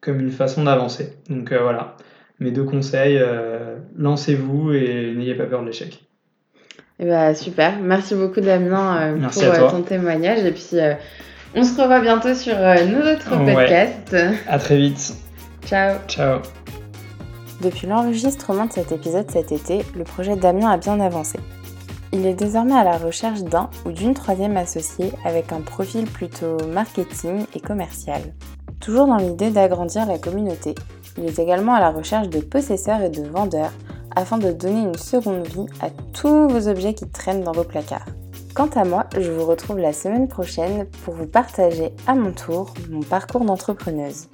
comme une façon d'avancer. Donc euh, voilà mes deux conseils, euh, lancez-vous et n'ayez pas peur de l'échec. Eh ben, super, merci beaucoup Damien euh, pour euh, ton témoignage et puis on se revoit bientôt sur nos autres podcasts. À très vite. Ciao. Ciao. Depuis l'enregistrement de cet épisode cet été, le projet Damien a bien avancé. Il est désormais à la recherche d'un ou d'une troisième associée avec un profil plutôt marketing et commercial. Toujours dans l'idée d'agrandir la communauté, il est également à la recherche de possesseurs et de vendeurs afin de donner une seconde vie à tous vos objets qui traînent dans vos placards. Quant à moi, je vous retrouve la semaine prochaine pour vous partager à mon tour mon parcours d'entrepreneuse.